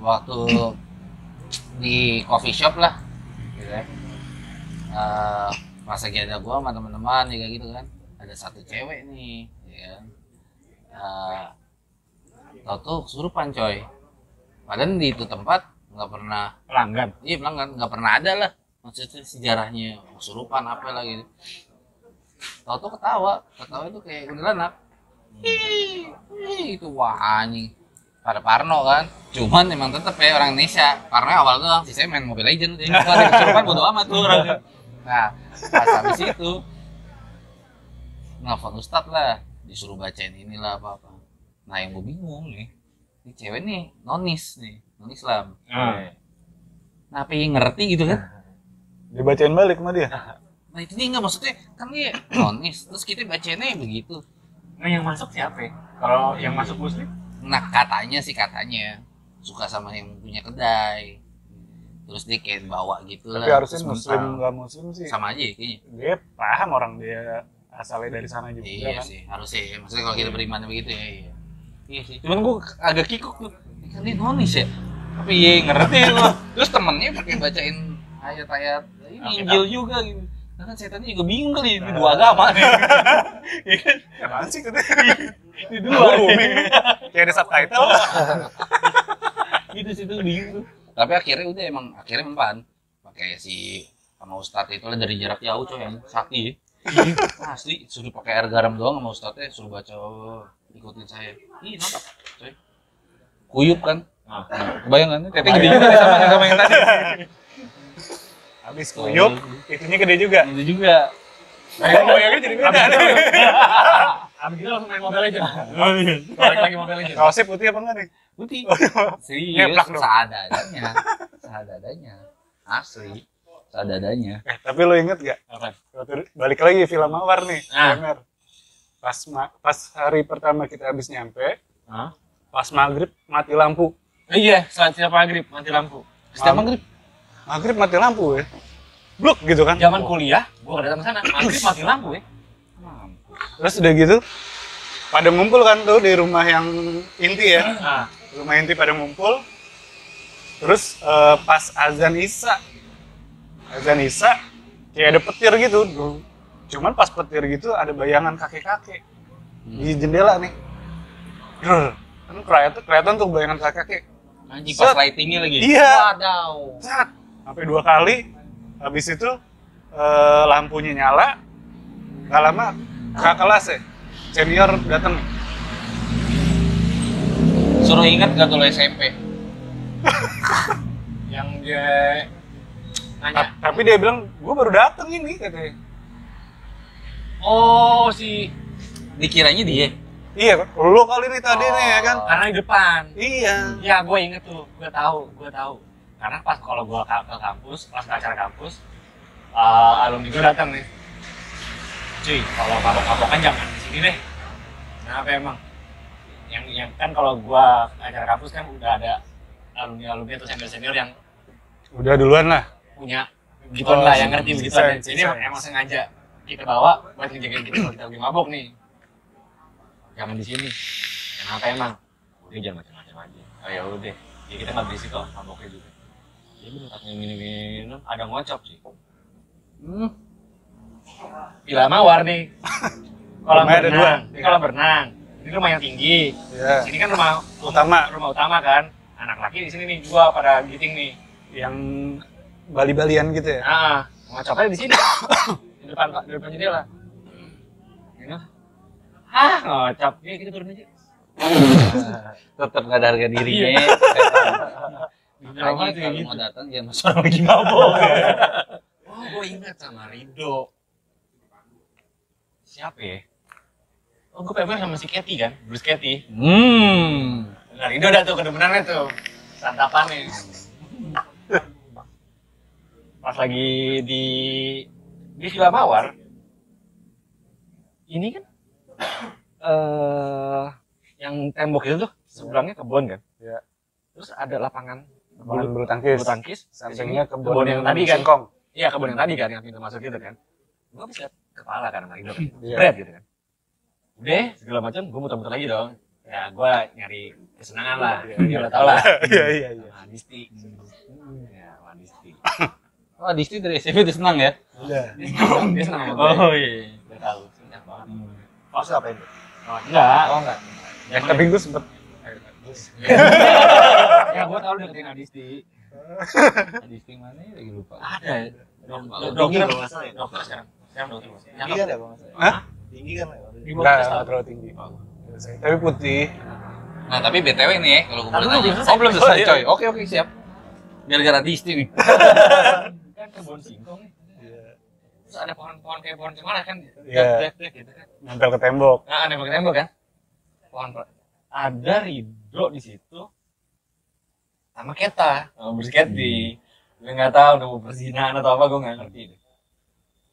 Waktu di coffee shop lah, gitu ya. Eh, pas lagi ada gua sama teman-teman juga gitu kan. Ada satu cewek nih, ya kan. Eh, tau tuh kesurupan coy. Padahal di itu tempat nggak pernah pelanggan Iya pelanggan nggak pernah ada lah maksudnya sejarahnya kesurupan apa lah gitu. Tahu tuh ketawa, ketawa itu kayak kuntilanak. Ih, itu wah anjing. Pada Parno kan. Cuman emang tetep ya orang Indonesia. Parno awal doang, sisanya main Mobile Legends. Jadi ada kesurupan bodo amat tuh orang. Nah, pas habis itu nelfon Ustadz lah, disuruh bacain inilah apa-apa. Nah yang gue bingung nih, ini cewek nih nonis nih, non Islam. Ah. Nah, apa yang ngerti gitu kan? Dibacain balik sama dia. Nah itu dia nggak maksudnya kan dia nonis, terus kita bacanya begitu. nah yang masuk siapa ya? kalau yang masuk muslim Nah katanya sih katanya suka sama yang punya kedai. Terus dia kayak bawa gitu lah. Tapi harusnya terus muslim nggak muslim sih. sama aja ya kayaknya. Dia paham orang dia asalnya dari sana juga Iya kan. sih, harusnya ya. Maksudnya kalau kita beriman begitu ya. Iya, iya sih. Cuman gua agak kikuk tuh. Ini kan dia nonis ya. Tapi iya ngerti gua. Terus temennya pakai bacain ayat-ayat ini. Injil juga gitu. Nah, kan setannya juga bingung kali ini dua agama nih. Iya kan? Apaan sih katanya? Ini Dua dua. Kayak ada subtitle. gitu sih tuh bingung tuh. Tapi akhirnya udah emang akhirnya mempan pakai si sama Ustadz itu lah dari jarak jauh coy yang sakti. Asli suruh pakai air garam doang sama Ustadznya suruh baca ikutin saya. Ih nonton coy. Kuyup kan. Nah. Kan? Tete gede juga sama sama yang tadi. Habis kuyup, itunya gede juga. Itu juga. Kayak bayangnya jadi beda. Abis itu langsung main Mobile Legends. Balik lagi Mobile Legends. Kaosnya putih apa enggak nih? Putih. Serius, seadanya. Seadanya. Asli. Seadanya. Eh, tapi lo inget gak? Apa? Balik lagi film Mawar nih, Ah. Pas pas hari pertama kita habis nyampe, pas maghrib mati lampu. Iya, saat siap maghrib mati lampu. Setiap maghrib. Maghrib mati lampu ya. Blok gitu kan. Zaman kuliah, gua datang ke sana. Maghrib mati lampu ya. Terus udah gitu pada ngumpul kan tuh di rumah yang inti ya. Nah, Rumah inti pada ngumpul. Terus eh, pas azan Isya. Azan Isya kayak ada petir gitu. Cuman pas petir gitu ada bayangan kakek-kakek di jendela nih. Kan kelihatan, kelihatan tuh bayangan kakek-kakek. Anjing Set. pas lightingnya lagi. Iya. Wadaw. Sat. Sampai dua kali. Habis itu eh, lampunya nyala. Gak lama kakak kelas ya. Senior datang. Suruh ingat gak tuh lo SMP? yang dia nanya. Ta- Tapi dia bilang, gue baru datang ini katanya. Oh, si Dikiranya dia. Iya, lo kali ini tadi nih ya kan? karena di depan. Iya. Ya, gue inget tuh. Gue tahu, gue tahu. Karena pas kalau gue ke, kampus, pas ke acara kampus, eh, alumni gue datang nih. Cuy, kalau mabok-mabokan jangan di sini deh. Kenapa emang? Yang, yang kan kalau ke acara kampus kan udah ada alumni-alumni atau senior-senior yang Udah duluan lah. punya gitu Oh, lah yang ngerti begitu sense, Jadi sense. emang sengaja kita bawa buat ngejagain kita kalau kita lagi mabok nih. Jangan di sini. Kenapa emang? Udah jangan macam-macam aja. Oh ya udah. Ya kita nggak berisik kok maboknya juga. Ya bener katanya minum-minum ada ngocok sih. Hmm. Bila mawar nih. Kolam Rumahnya ada dua. berenang. Ini kolam berenang. Ini rumah yang tinggi. Iya. Sini kan rumah Utama. rumah utama kan. Anak laki di sini nih gua pada giting nih. Yang Bali-Balian gitu ya. Ah, ngocoknya di sini. di depan di depan jendela. Ini. Ah, ngocok. Ini kita turun aja. Tetap gak ada harga dirinya. Kayak kalau gitu. mau datang jangan masuk orang lagi mabok. Oh, gue ingat sama Rido. Siapa ya? Oh, gue pengen sama si Katy kan, Bruce Katy. Hmm. Nah, Rido ada tuh kedemenannya tuh, santapannya. Pas lagi di di Villa Mawar, ini kan eh yang tembok itu tuh sebelahnya kebun kan. Iya. Terus ada lapangan Lapangan bulu, bulu tangkis. bulu tangkis. Sampingnya sini kebun, yang tadi kan. singkong. Iya kebun yang tadi kan yang pintu masuk gitu kan. Gua bisa kepala kan sama Rido kan. Iya. Spread gitu kan. Udah segala macam gue muter-muter lagi dong. Ya gua nyari kesenangan lah. Ya lo tau lah. Iya, iya, iya. Sama Disti. Ya sama Disti. Oh, Disti dari SMP udah senang ya? Udah. Dia senang, dia senang sama gue. Oh iya. Dia tahu. Senang banget. Terus apa itu? Oh, enggak. Oh enggak. Ya, tapi gue sempet ya gua tahu deketin Adisti. Disti mana ya? Lagi lupa. Ada. Dok- Lupa. dok- Tinggi Dokter. kalau nggak salah ya? Dokter sekarang. Tinggi kan ya? Hah? Tinggi kan ya? Di bawah Enggak, terlalu tinggi. Tapi putih. Nah, tapi BTW nih ya, kalau gue boleh tanya. belum selesai. Oh, belum selesai, Oh, iya. coy. Oke, oke, siap. Gara-gara Disti nih. Kan kebun singkong nih. Terus ada pohon-pohon kayak pohon cemara kan. Iya. Gitu kan. Nempel ke tembok. Nah, nembak tembok kan. Pohon ada Ridho di situ sama Keta, sama Brisketi. Gue nggak tahu udah mau perzinahan atau apa gue nggak ngerti deh.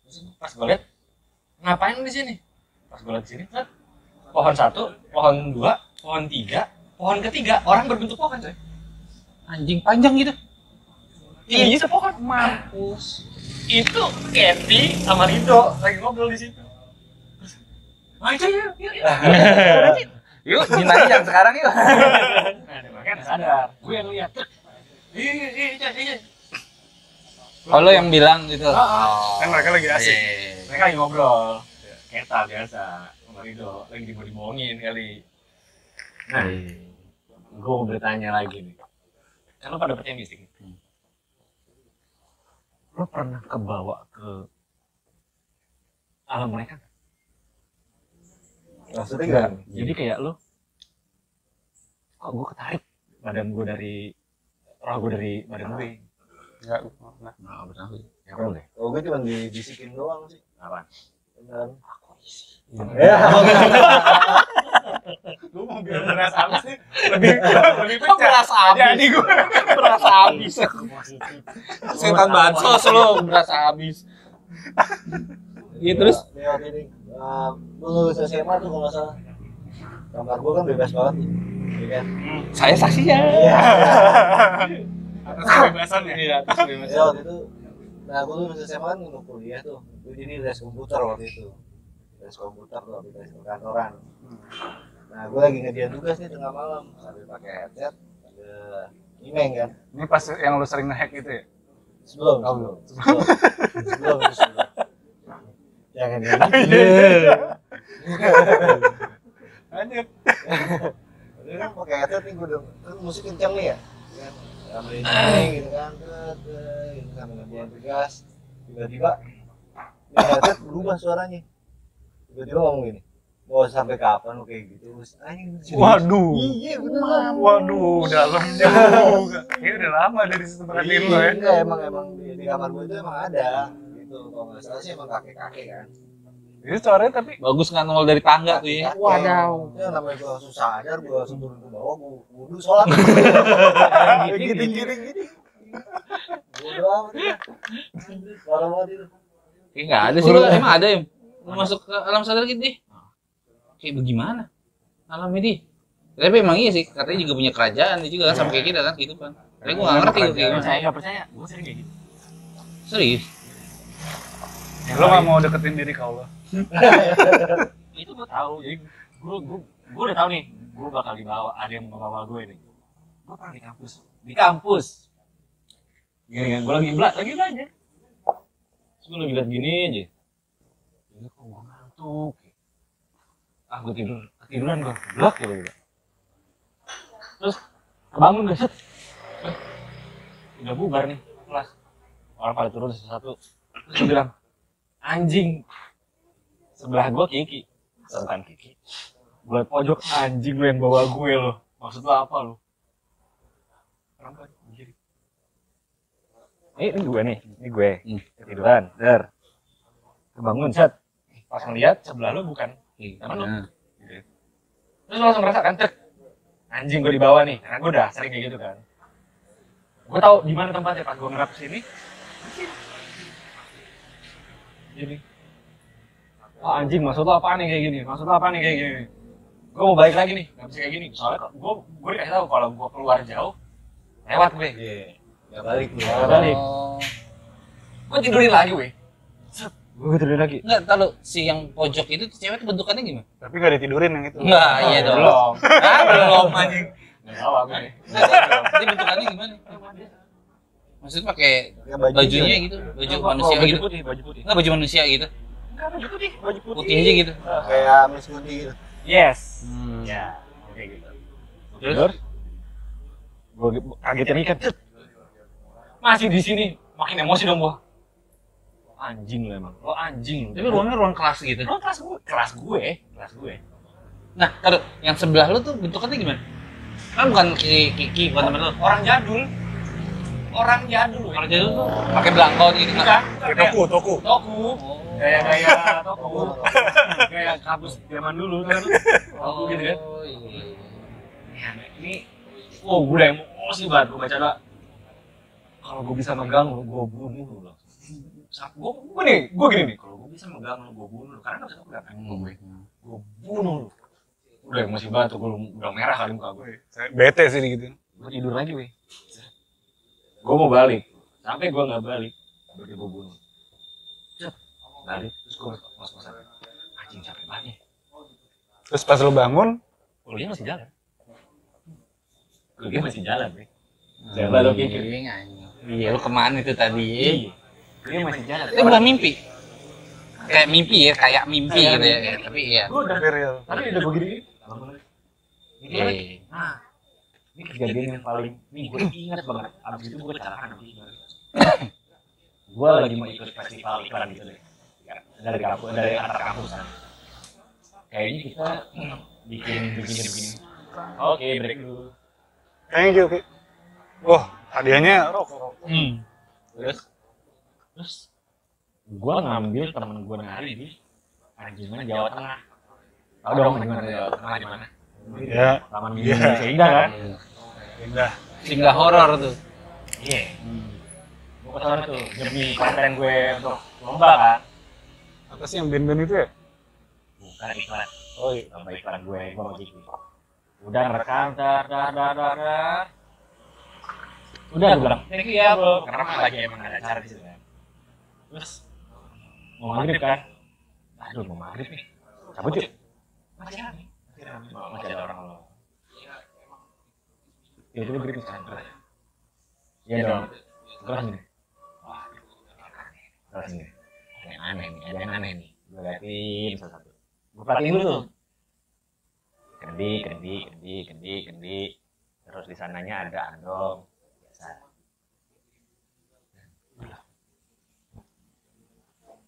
Terus pas gue liat ngapain di sini? Pas gue liat di sini, liat pohon satu, pohon dua, pohon tiga, pohon ketiga orang berbentuk pohon coy. Anjing panjang gitu. Tingginya sepohon. Mampus. Itu Keti sama Ridho lagi ngobrol di situ. Terus, Ayo, yuk, yuk, yuk. Yuk, jinanya yang sekarang yuk. Nah, makanya sadar. Gue yang lihat. Iya, iya, iya, iya. Oh lo yang bilang gitu. kan mereka lagi asik. Iya. mereka lagi ngobrol. Keta biasa. Sama Rido. Lagi dibohong dibohongin kali. Nah gue mau bertanya lagi nih. Kan lo pada percaya mistik Hmm. lo pernah kebawa ke alam mereka? Maksudnya enggak jadi kayak lo kok gue ketarik badan gue dari roh gue dari badan gue enggak nah Nggak pernah. ya boleh kalau gue cuma dibisikin doang sih. Apa dan aku isi. Ya. Gue mau biar beras habis nih lebih lebih pecah. Beras habis? jadi gue Berasa habis. Setan bansos lo berasa habis. Iya terus? ya waktu ini uh, gue lulus SMA tuh kalau nggak salah. Kamar gue kan bebas banget. Nih Iya kan? Saya saksinya. iya atas kebebasan ya? Iya, terus gimana? ya waktu itu nah gue lulus SMA kan mau kuliah tuh. Gue jadi les komputer waktu itu. Les komputer tuh waktu les kantoran. Nah gue lagi ngerjain tugas nih tengah malam sambil pakai headset ada imeng kan. Ini pas yang lu sering ngehack itu ya? Sebelum Oh, sebelum. sebelum sebelum, itu sebelum. jangan ya. Lanjut. Udah kan pakai headset nih gue udah kan musik kencang nih ya? kan gitu kan gitu tiba-tiba ini headset berubah suaranya. Tiba-tiba ngomong gini mau sampai kapan kayak gitu? Anjing waduh. Iya beneran waduh dalam juga kayaknya udah lama dari situ perhatiin lo ya. Enggak, emang emang di, di kamar gue itu emang ada gitu. Kalau nggak salah sih emang kakek kakek kan itu suaranya tapi Bagus nggak nongol dari tangga tuh ya. Wadaw. ya namanya gue langsung sadar gue langsung turun ke bawah gue wudhu sholat gini gini gini Bodo amat ya. Parah banget itu. Kayak nggak ada sih. Emang ada ya? Lu masuk ke alam sadar gitu deh. Kayak bagaimana? Alam ini. Tapi emang iya sih, katanya juga punya kerajaan dia juga kan sama kayak kita kan gitu kan. Tapi gue nggak ngerti gue kayak gimana. percaya nggak percaya gue sering kayak gitu Serius. lo gak mau deketin diri ke Allah itu gue tahu jadi gue gue gue udah tahu nih gue bakal dibawa ada yang membawa gue nih gue pernah di kampus di kampus. Gini kan gue lagi bela lagi belajar. Terus gue lagi liat gini aja. Ini kok gue ngantuk? Ah gue tidur ketiduran gue blok gitu gitu. Terus kebangun gak set. Udah bubar nih kelas. Orang pada turun satu-satu. Terus bilang anjing sebelah gua Kiki. Bukan Kiki. Gue pojok. Anjing lu yang bawa gue lo maksud lu apa lo orang tua anjir ini, ini gue nih. Ini gue. Hmm. ketiduran der kebangun set pas ngeliat sebelah lu bukan. Temen lu? Nah, terus lu langsung ngerasa kan cek. Anjing gue dibawa nih. Karena gue udah sering kayak gitu kan. Gue tahu di mana tempatnya. Pas gue ngerap sini jadi oh anjing maksud lo apa nih kayak gini maksud lo apa nih kayak gini gue mau balik lagi nih nggak bisa kayak gini soalnya gue gue dikasih tahu kalau gue keluar jauh lewat gue Iya. Gak balik nih. Nggak balik. Oh. gue tidurin lagi gue gue tidurin lagi Enggak, tahu si yang pojok itu tuh cewek bentukannya gimana? tapi gak ditidurin yang itu Enggak, iya dong. belum Ah, belum anjing. nggak tahu aku nih Dia bentukannya gimana? Maksudnya pakai Pakai baju bajunya gitu, baju Oh, manusia baju gitu. putih baju putih Enggak baju manusia gitu. Baju putih. Baju putih Putih aja gitu. Kayak Miss Kuti gitu. yes. Hmm. ya kayak gitu. Terus? Gue kagetin kan masih di sini. Makin emosi dong gua. Anjing lu emang. Lo anjing. Lu Tapi ruangnya ruang kelas gitu. lo kelas gue kelas gue. Kelas gue. Nah, taruh yang sebelah lu tuh bentukannya gimana? Kan bukan Kiki, Kiki bukan temen lu. orang jadul. Orang jadul. Kalau jadi tuh pakai belangkon gitu. Kan. Kayak toku toku. Toku. Oh. Gaya-gaya toku kayak kampus zaman dulu kan. Toku gitu kan. Oh, iya. Ya, ini oh gue udah emosi banget gue baca doa. Kalau gue bisa megang lu gue bunuh lu loh gue gue nih gue gini nih. Kalau gue bisa megang lu gue bunuh lu karena nggak bisa megang. Kan gue gue bunuh lu udah emosi banget tuh gue udah merah kali muka gue Saya bete sih gitu gue tidur lagi weh. Gue mau balik. Sampai gue nggak balik berarti gue bunuh balik terus gue masan anjing capek banget ya terus pas lu bangun kuliah masih jalan kuliah masih jalan lu pikir. Anjing, anjing. Iya, lu ke mana itu tadi? Iya. Dia masih jalan. Itu bukan mimpi. Kayak mimpi ya, kayak mimpi gitu ya. Tapi iya. Gue udah Tapi real. Tapi udah begini. Ini Iya. Nah, ini kejadian yang paling, ini gue ingat banget. Abis itu gue kecelakaan. gue lagi mau ikut festival iklan gitu deh. Ya, Dari kampus, dari antar kampus kan. Kayaknya kita bikin begini begini. Oke, break dulu. Thank you, Ki. Wah, hadiahnya rokok. Hmm. Terus, terus gue ngambil temen gue nari di Anjungan Jawa Tengah. Tahu dong Anjungan Jawa Tengah di mana? Ya, Taman Mini Iya. Indonesia Indah kan? indah. Singgah horor tuh. Iya. Gue ke sana tuh demi konten gue untuk lomba kan. Apa sih yang band-band itu ya? Bukan iklan. Oh iya. Lomba iklan gue, gue mau Jiki. Udah ngerekam, dar, dar, dar, dar, dar. Udah gue bilang, thank you ya bro. Karena lagi emang ada acara di situ kan. Terus mau maghrib kan? Aduh mau maghrib nih. Cabut yuk. Masih ada. Masih ada, masih ada orang lo. Ya itu berita kan. Iya dong. Terus nih. Wah, terus nih. Ada yang aneh nih, ada yang aneh nih. Gue liatin satu-satu. Gue perhatiin dulu tuh. Kendi, kendi, kendi, kendi, kendi. Terus di sananya ada andong. Biasa.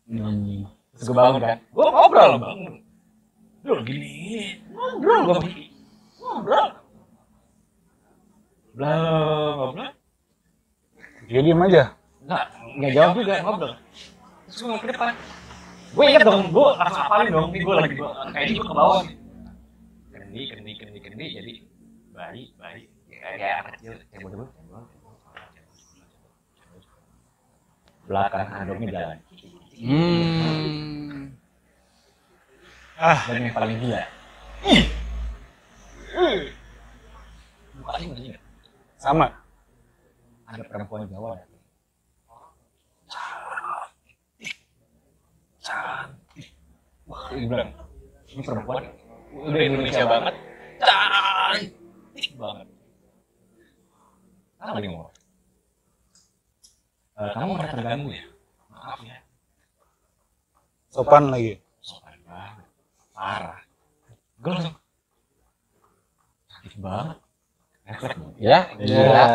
Hmm. Terus gue bangun kan. Gue ngobrol bangun. Lu gini. Ngobrol gue. Ngobrol. Belum ngobrol. Dia diem aja. Enggak, enggak jawab juga, ngobrol. Terus gue ngomong ke depan. Gue inget dong, gue langsung apalin dong, nih gue lagi gue, kayaknya gue ke bawah nih. Kendi, kendi, kendi, kendi, jadi bayi, bayi, kayak kayak anak kecil, cebol, cebol. Belakang andongnya jalan. Hmm. Ah, Dan yang paling gila. Mukanya sama. Ada perempuan Jawa datang. Cantik. Wah, dia bilang, ini perempuan udah Indonesia banget. Cantik banget. Apa dia ngomong? "Eh, kamu merasa terganggu ya? Maaf ya. Sopan lagi. Sopan banget. Parah. Gue langsung. Cantik banget. Refleks dong. Ya, gila.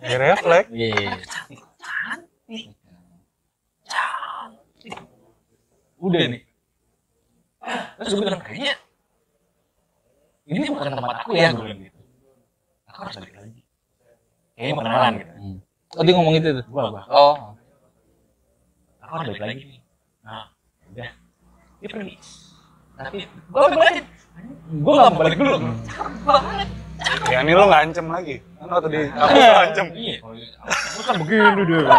Ya refleks. Iya. udah nih terus gue bilang kayaknya ini bukan tempat aku ya. Gue bilang gitu. Aku harus balik lagi. Kayaknya mau kenalan gitu Oh, dia ngomong itu tuh. gua gua. Oh. aku harus balik lagi nih. Nah udah. Dia pergi. Tapi gua balik. gua gak mau balik dulu. Banget Ya ini lo ngancem lagi. Kan waktu di kampus lo ngancem. iya. Kan begini dia.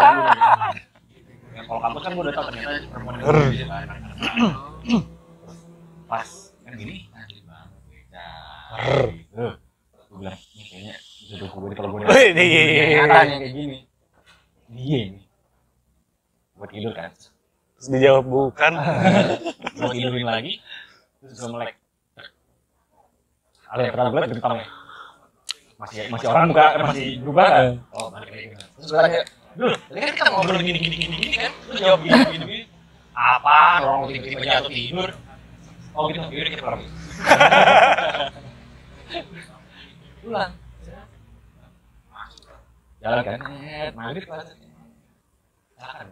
Ya kalau kamu kan gua udah tau ternyata perempuan itu bisa kan pas. Kan gini? Nanti banget nah gua bilang ini kayaknya jodoh gue nih kalau gue iya, iya, iya. Nyatanya kayak gini. Dia ini. Buat tidur kan? Terus dijawab bukan. gue tidurin lagi terus gue melek ada gue liat gentongnya masih masih orang muka masih berubah kan? Oh balik lagi. Terus gue tanya dulu kan kita ngobrol gini gini gini gini kan? Lu jawab gini gini. Apa orang tiba-tiba jatuh tidur oh gitu. Yaudah kita pulang pulang. Jalan kan? Maghrib. Kan jalan.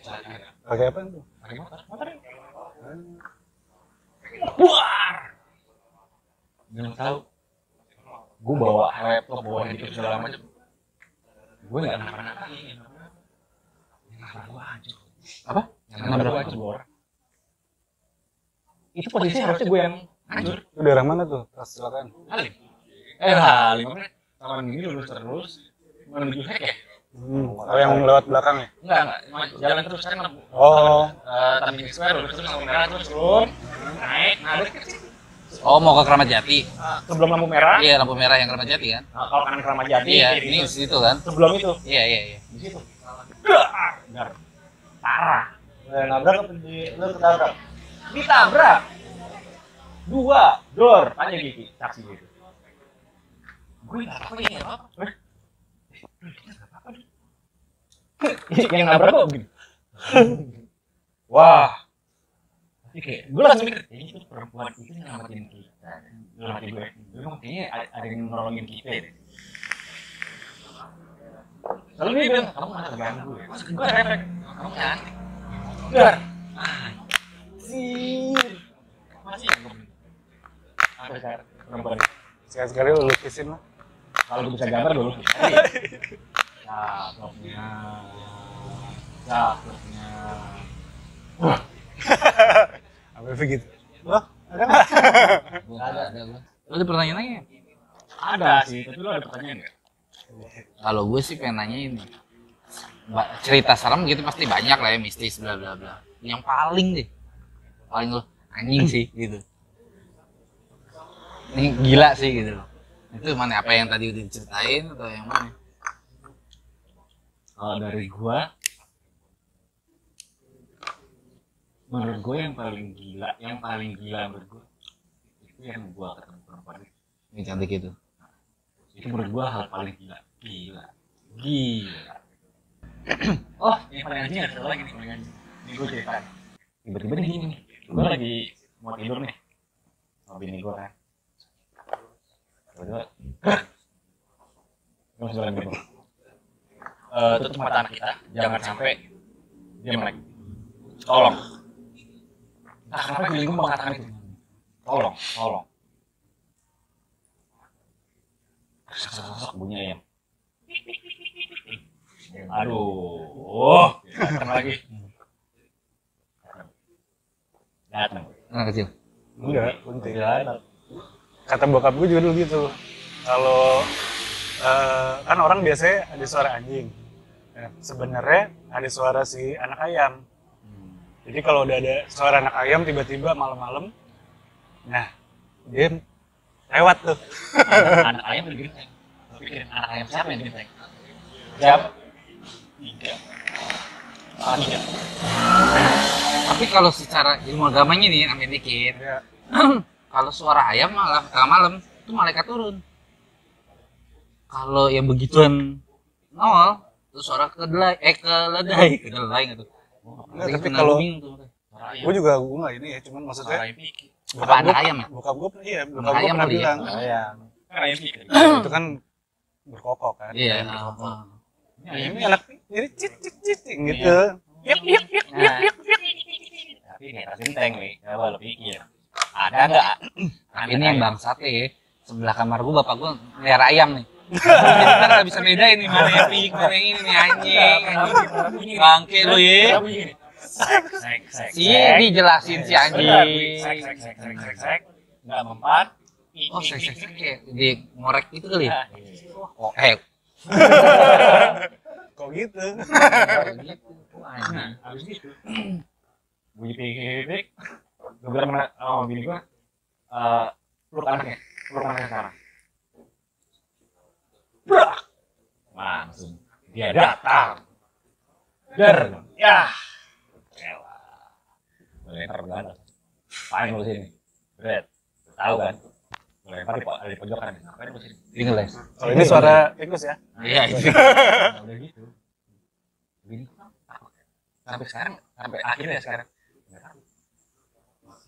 Jalan Pakai apa tuh? pakai motor. Motor. Buar belum tahu. Gue bawa laptop bawa handphone segala macam. Gue nggak kenapa-napa nabrak gue hancur Apa? yang nabrak gue hancur dua orang itu posisinya harusnya gue yang hancur Itu daerah mana tuh? Pas silakan. Halim eh Halim apa taman gini lurus terus menuju hek ya Hmm. Oh yang lewat belakang ya? enggak enggak jalan terus kan Oh. uh, Taman Square lurus terus lampu merah terus turun naik nah sih Oh, mau ke Keramat Jati. Uh, sebelum lampu merah Iya, lampu merah yang Keramat Jati kan? Nah, kalau kanan Keramat Jati, Iya, ini itu. di situ kan? sebelum itu Iya, iya, iya. di situ. Dar, dar. Parah. Udah nabrak apa di lu ketabrak? Ditabrak. Dua door. Tanya Gigi, saksi gitu. Gue nggak tahu ya apa. yang nabrak kok gitu Wah, kayak gue langsung mikir kayaknya itu perempuan itu yang nyelamatin kita. Nyelamatin gue gue emang kayaknya ada, yang nolongin kita deh Lalu dia bilang, kamu nggak terganggu ya? Masa gue refleks, kamu cantik Dar Anjir Masih sekali-sekali lu lukisin lah. Kalau gue bisa gambar dulu Cakepnya Cakepnya Apa begitu? Wah, ada Gua ada ada gua. Lu ada pertanyaan lagi? nggak? Ada sih, tapi lu ada pertanyaan nggak? Kalau gue sih pengen nanya ini. Cerita serem gitu pasti banyak lah ya mistis bla bla bla. Yang paling deh, paling lo anjing sih gitu. Ini gila sih gitu loh. Itu mana apa yang tadi udah diceritain atau yang mana? Kalau dari gua menurut gue yang paling gila, yang paling gila menurut gua itu yang gua ketemu perempuan. Ini cantik itu. Itu menurut gua hal paling gila. Gila. Gila. oh, yang paling anjing ada lagi nih paling anjing. Ini gue ceritain. Tiba-tiba nih gini nih. Gue lagi mau tidur nih. Sama bini gue kan. Tiba-tiba. Gue masih tidur. Eh, tutup mata anak kita. Jangan sampai dia melek. Tolong. Nah, kenapa bini gue mengatakan itu? Tolong, tolong. Sosok bunyi ayam. Aduh, oh, lagi. Datang. Anak kecil. Enggak, penting. Kuntilanak. Kata bokap gue juga dulu gitu. Kalau eh, kan orang biasanya ada suara anjing. Nah, sebenarnya ada suara si anak ayam. Jadi kalau udah ada suara anak ayam tiba-tiba malam-malam, nah dia lewat tuh. Anak, anak ayam lebih genteng. Lo pikirin anak ayam siapa yang genteng? Siapa? Tiga. Ah, tiga. Tapi kalau secara ilmu agamanya nih, namanya dikit. Ya, kalau suara ayam malah tengah malam itu malaikat turun. Kalau yang begituan nol, itu suara kedelai, eh keledai, kedelai gitu. Enggak, tapi kalau- gue juga gue nggak ini ya, cuman Suara maksudnya ayam pikir. Apa anak ayam ya? bokap gue iya, bokap gue ayam pernah bilang Ayam. Kan ayam pikir. itu kan berkokok kan. Iya. Ayam berkokok. Ini ayam Ini anak jadi cit cit cit gitu. Yuk yuk yuk yuk yuk yuk. Tapi di atas genteng nih. Coba lo pikir. Ada nggak? Tapi ini yang bangsat ya. Sebelah kamar gua bapak gua melihara ayam nih. Jadi kita nggak bisa bedain nih mana yang pik, mana yang ini nih anjing. Bangke lu ya. Sek, sek, sek, Iya, dijelasin si anjing. Sek, sek, sek, sek, sek, sek. Nggak mempan. Oh, saya saya kayak di ngorek itu kali ya. Nah, Oh, eh. Kok gitu? gitu. Anjing. Habis gitu. Bunyi pik-pik. Gue bilang sama bini gue. eh, peluk anaknya. Peluk anaknya sekarang. Brak! Langsung. Dia datang. Der. Ya. Elah. Melempar belakang. Paling lu sini. Bret. Tahu kan? Melempar di, di pojokan. Ngapain lu sini? Ini ngeles. Kalau ini suara tikus ya. Iya, itu. Nah, udah gitu. Gue takut. Sampai sekarang, sampai akhirnya sekarang.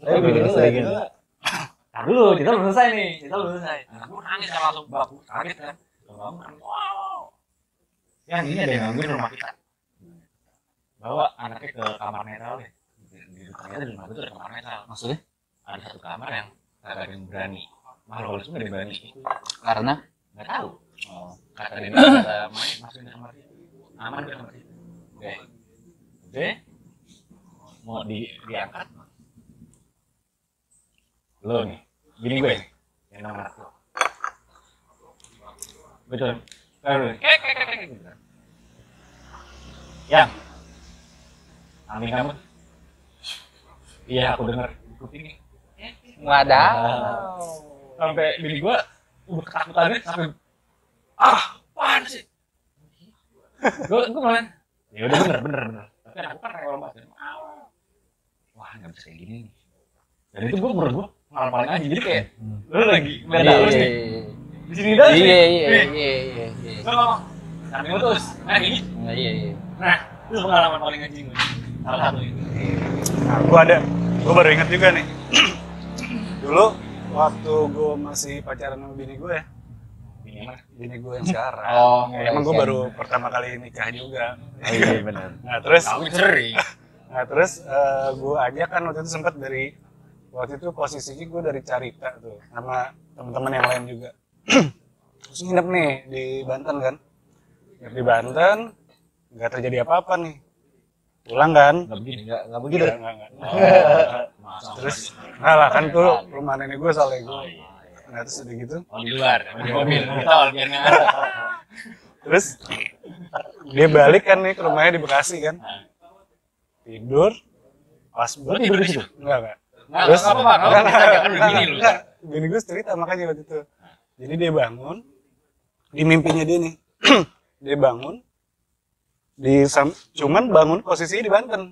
Nggak. Tapi lu kayak gitu. Tar dulu, kita belum selesai nih. Kita belum selesai. Nah, gue nangis kan langsung baku. Kaget kan. Bangun. Wow. Yang ini ada yang gangguin rumah kita. Bawa anaknya ke kamar netral deh. Di, ternyata di rumah tuh ada kamar netral. Maksudnya? Ada satu kamar yang kagak ada yang berani. Malah kalau semua ada yang berani. Karena Nggak tahu. Oh, kata Denny kata main masukin ke kamar itu. Aman ke kamar itu. Oke. Oke. Mau di diangkat. Lo nih, gini gue yang nama lo. Betul. Gitu. Yang, amin kamu. Iya, aku dengar di kuping. Wadaw. Sampai bini gue udah ketakutannya sampai ah, apaan sih? gue gue malah ya udah bener bener bener tapi aku kan rewel banget wah nggak bisa kayak gini nih dan itu gue menurut gue paling anjing jadi kayak lu lagi Iya, halus iya, nih di sini dah Iya, iya, nih. iya, iya, iya. Putus nah ini. Nah, iya iya. Nah itu pengalaman paling anjing gue salah satu itu Nah, gue ada, gue baru ingat juga nih. Dulu waktu gue masih pacaran sama bini gue ya, bini gue yang sekarang. Oh, Ya, emang gue baru pertama kali nikah juga. oh iya benar. Nah terus, tahu sering. Nah terus gue ajak kan waktu itu sempat dari waktu itu posisinya gue dari Carita tuh sama teman-teman yang lain juga. terus nginep nih di Banten kan, nginep di Banten, nggak terjadi apa-apa nih. Pulang kan? nggak begini Enggak, enggak begitu. Nggak, nggak, nggak. Masa Terus, nah lah kan tuh rumah nenek gue soalnya gue. oh iya Nah terus udah gitu, oh di luar di mobil kita biar nggak terus dia balik kan nih ke rumahnya di Bekasi kan, tidur, pas tidur di situ? Enggak, enggak. Nggak, Terus, nggak apa-apa, nggak enggak, apa-apa, enggak, kan udah enggak, bini lu. Bini gue cerita makanya waktu itu. Jadi dia bangun, di mimpinya dia nih, dia bangun, di sam- cuman bangun posisinya di Banten.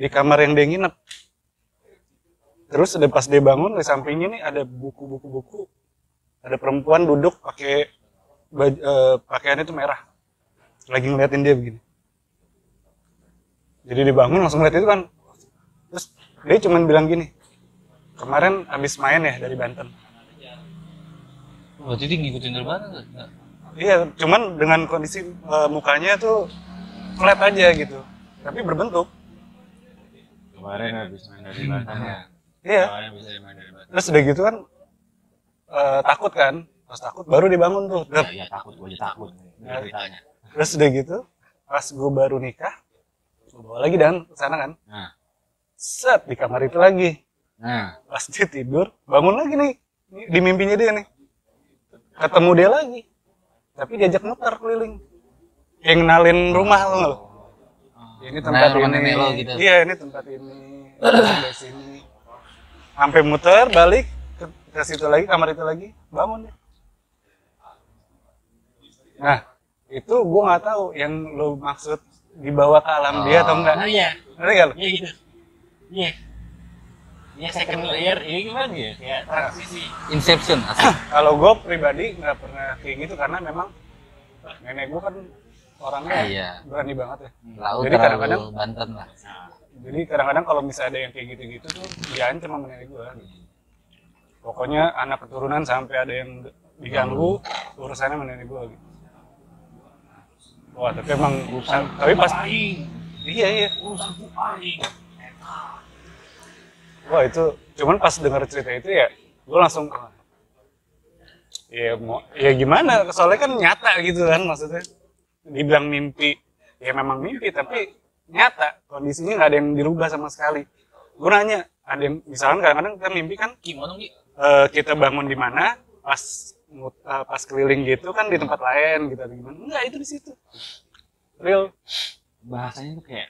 Di kamar yang dia nginep. Terus udah pas dia bangun, di sampingnya nih ada buku-buku buku. Ada perempuan duduk pakai baj- eh, pakaiannya itu merah. Lagi ngeliatin dia begini. Jadi dia bangun langsung ngeliat itu kan. Dia cuman bilang gini, kemarin habis main ya dari Banten. berarti dia ngikutin dari? Nggak. Iya, cuman dengan kondisi eh, mukanya tuh flat aja gitu. Tapi berbentuk. kemarin habis main dari Batam ya Iya. kemarin habis main dari Batam Terus udah gitu kan eh, takut kan. Pas takut baru dia bangun tuh. ya, ya takut gue aja takut nih ceritanya Terus udah gitu, pas gue baru nikah, gue bawa lagi dan ke sana kan. nah Set di kamar itu lagi. nah Pas dia tidur, bangun lagi nih. Di mimpinya dia nih. Ketemu dia lagi. Tapi diajak muter keliling. Kayak ngenalin rumah lo lo? Ini tempat Nah, ini. nenek lo gitu. Iya, ini tempat ini. Sampai sini. Sampai muter, balik ke, ke situ lagi, kamar itu lagi, bangun deh. Nah, itu gue nggak tahu yang lo maksud dibawa ke alam dia atau enggak. oh iya Ngerti nggak lo? iya gitu iya iya second layer ini gimana ya kayak transisi Inception. Kalau gue pribadi nggak pernah kayak gitu karena memang nenek gue kan orangnya Iya. berani banget ya. Laut Jadi kadang-kadang Banten lah. Jadi kadang-kadang kalau misalnya ada yang kayak gitu-gitu tuh diancam sama nenek gue. Pokoknya anak keturunan sampai ada yang diganggu urusannya sama nenek gue. Gitu. Wah tapi emang tapi pas aing iya iya. urusan aing Wah itu cuman pas dengar cerita itu ya gue langsung "Wah, ya mau ya gimana? Soalnya kan nyata gitu kan maksudnya. Dibilang mimpi ya memang mimpi tapi nyata kondisinya nggak ada yang dirubah sama sekali. Gue nanya ada yang misalkan kadang-kadang kita mimpi kan eh, kita bangun di mana pas eh, pas keliling gitu kan di tempat lain gitu gimana? Enggak itu di situ. Real. Bahasanya tuh kayak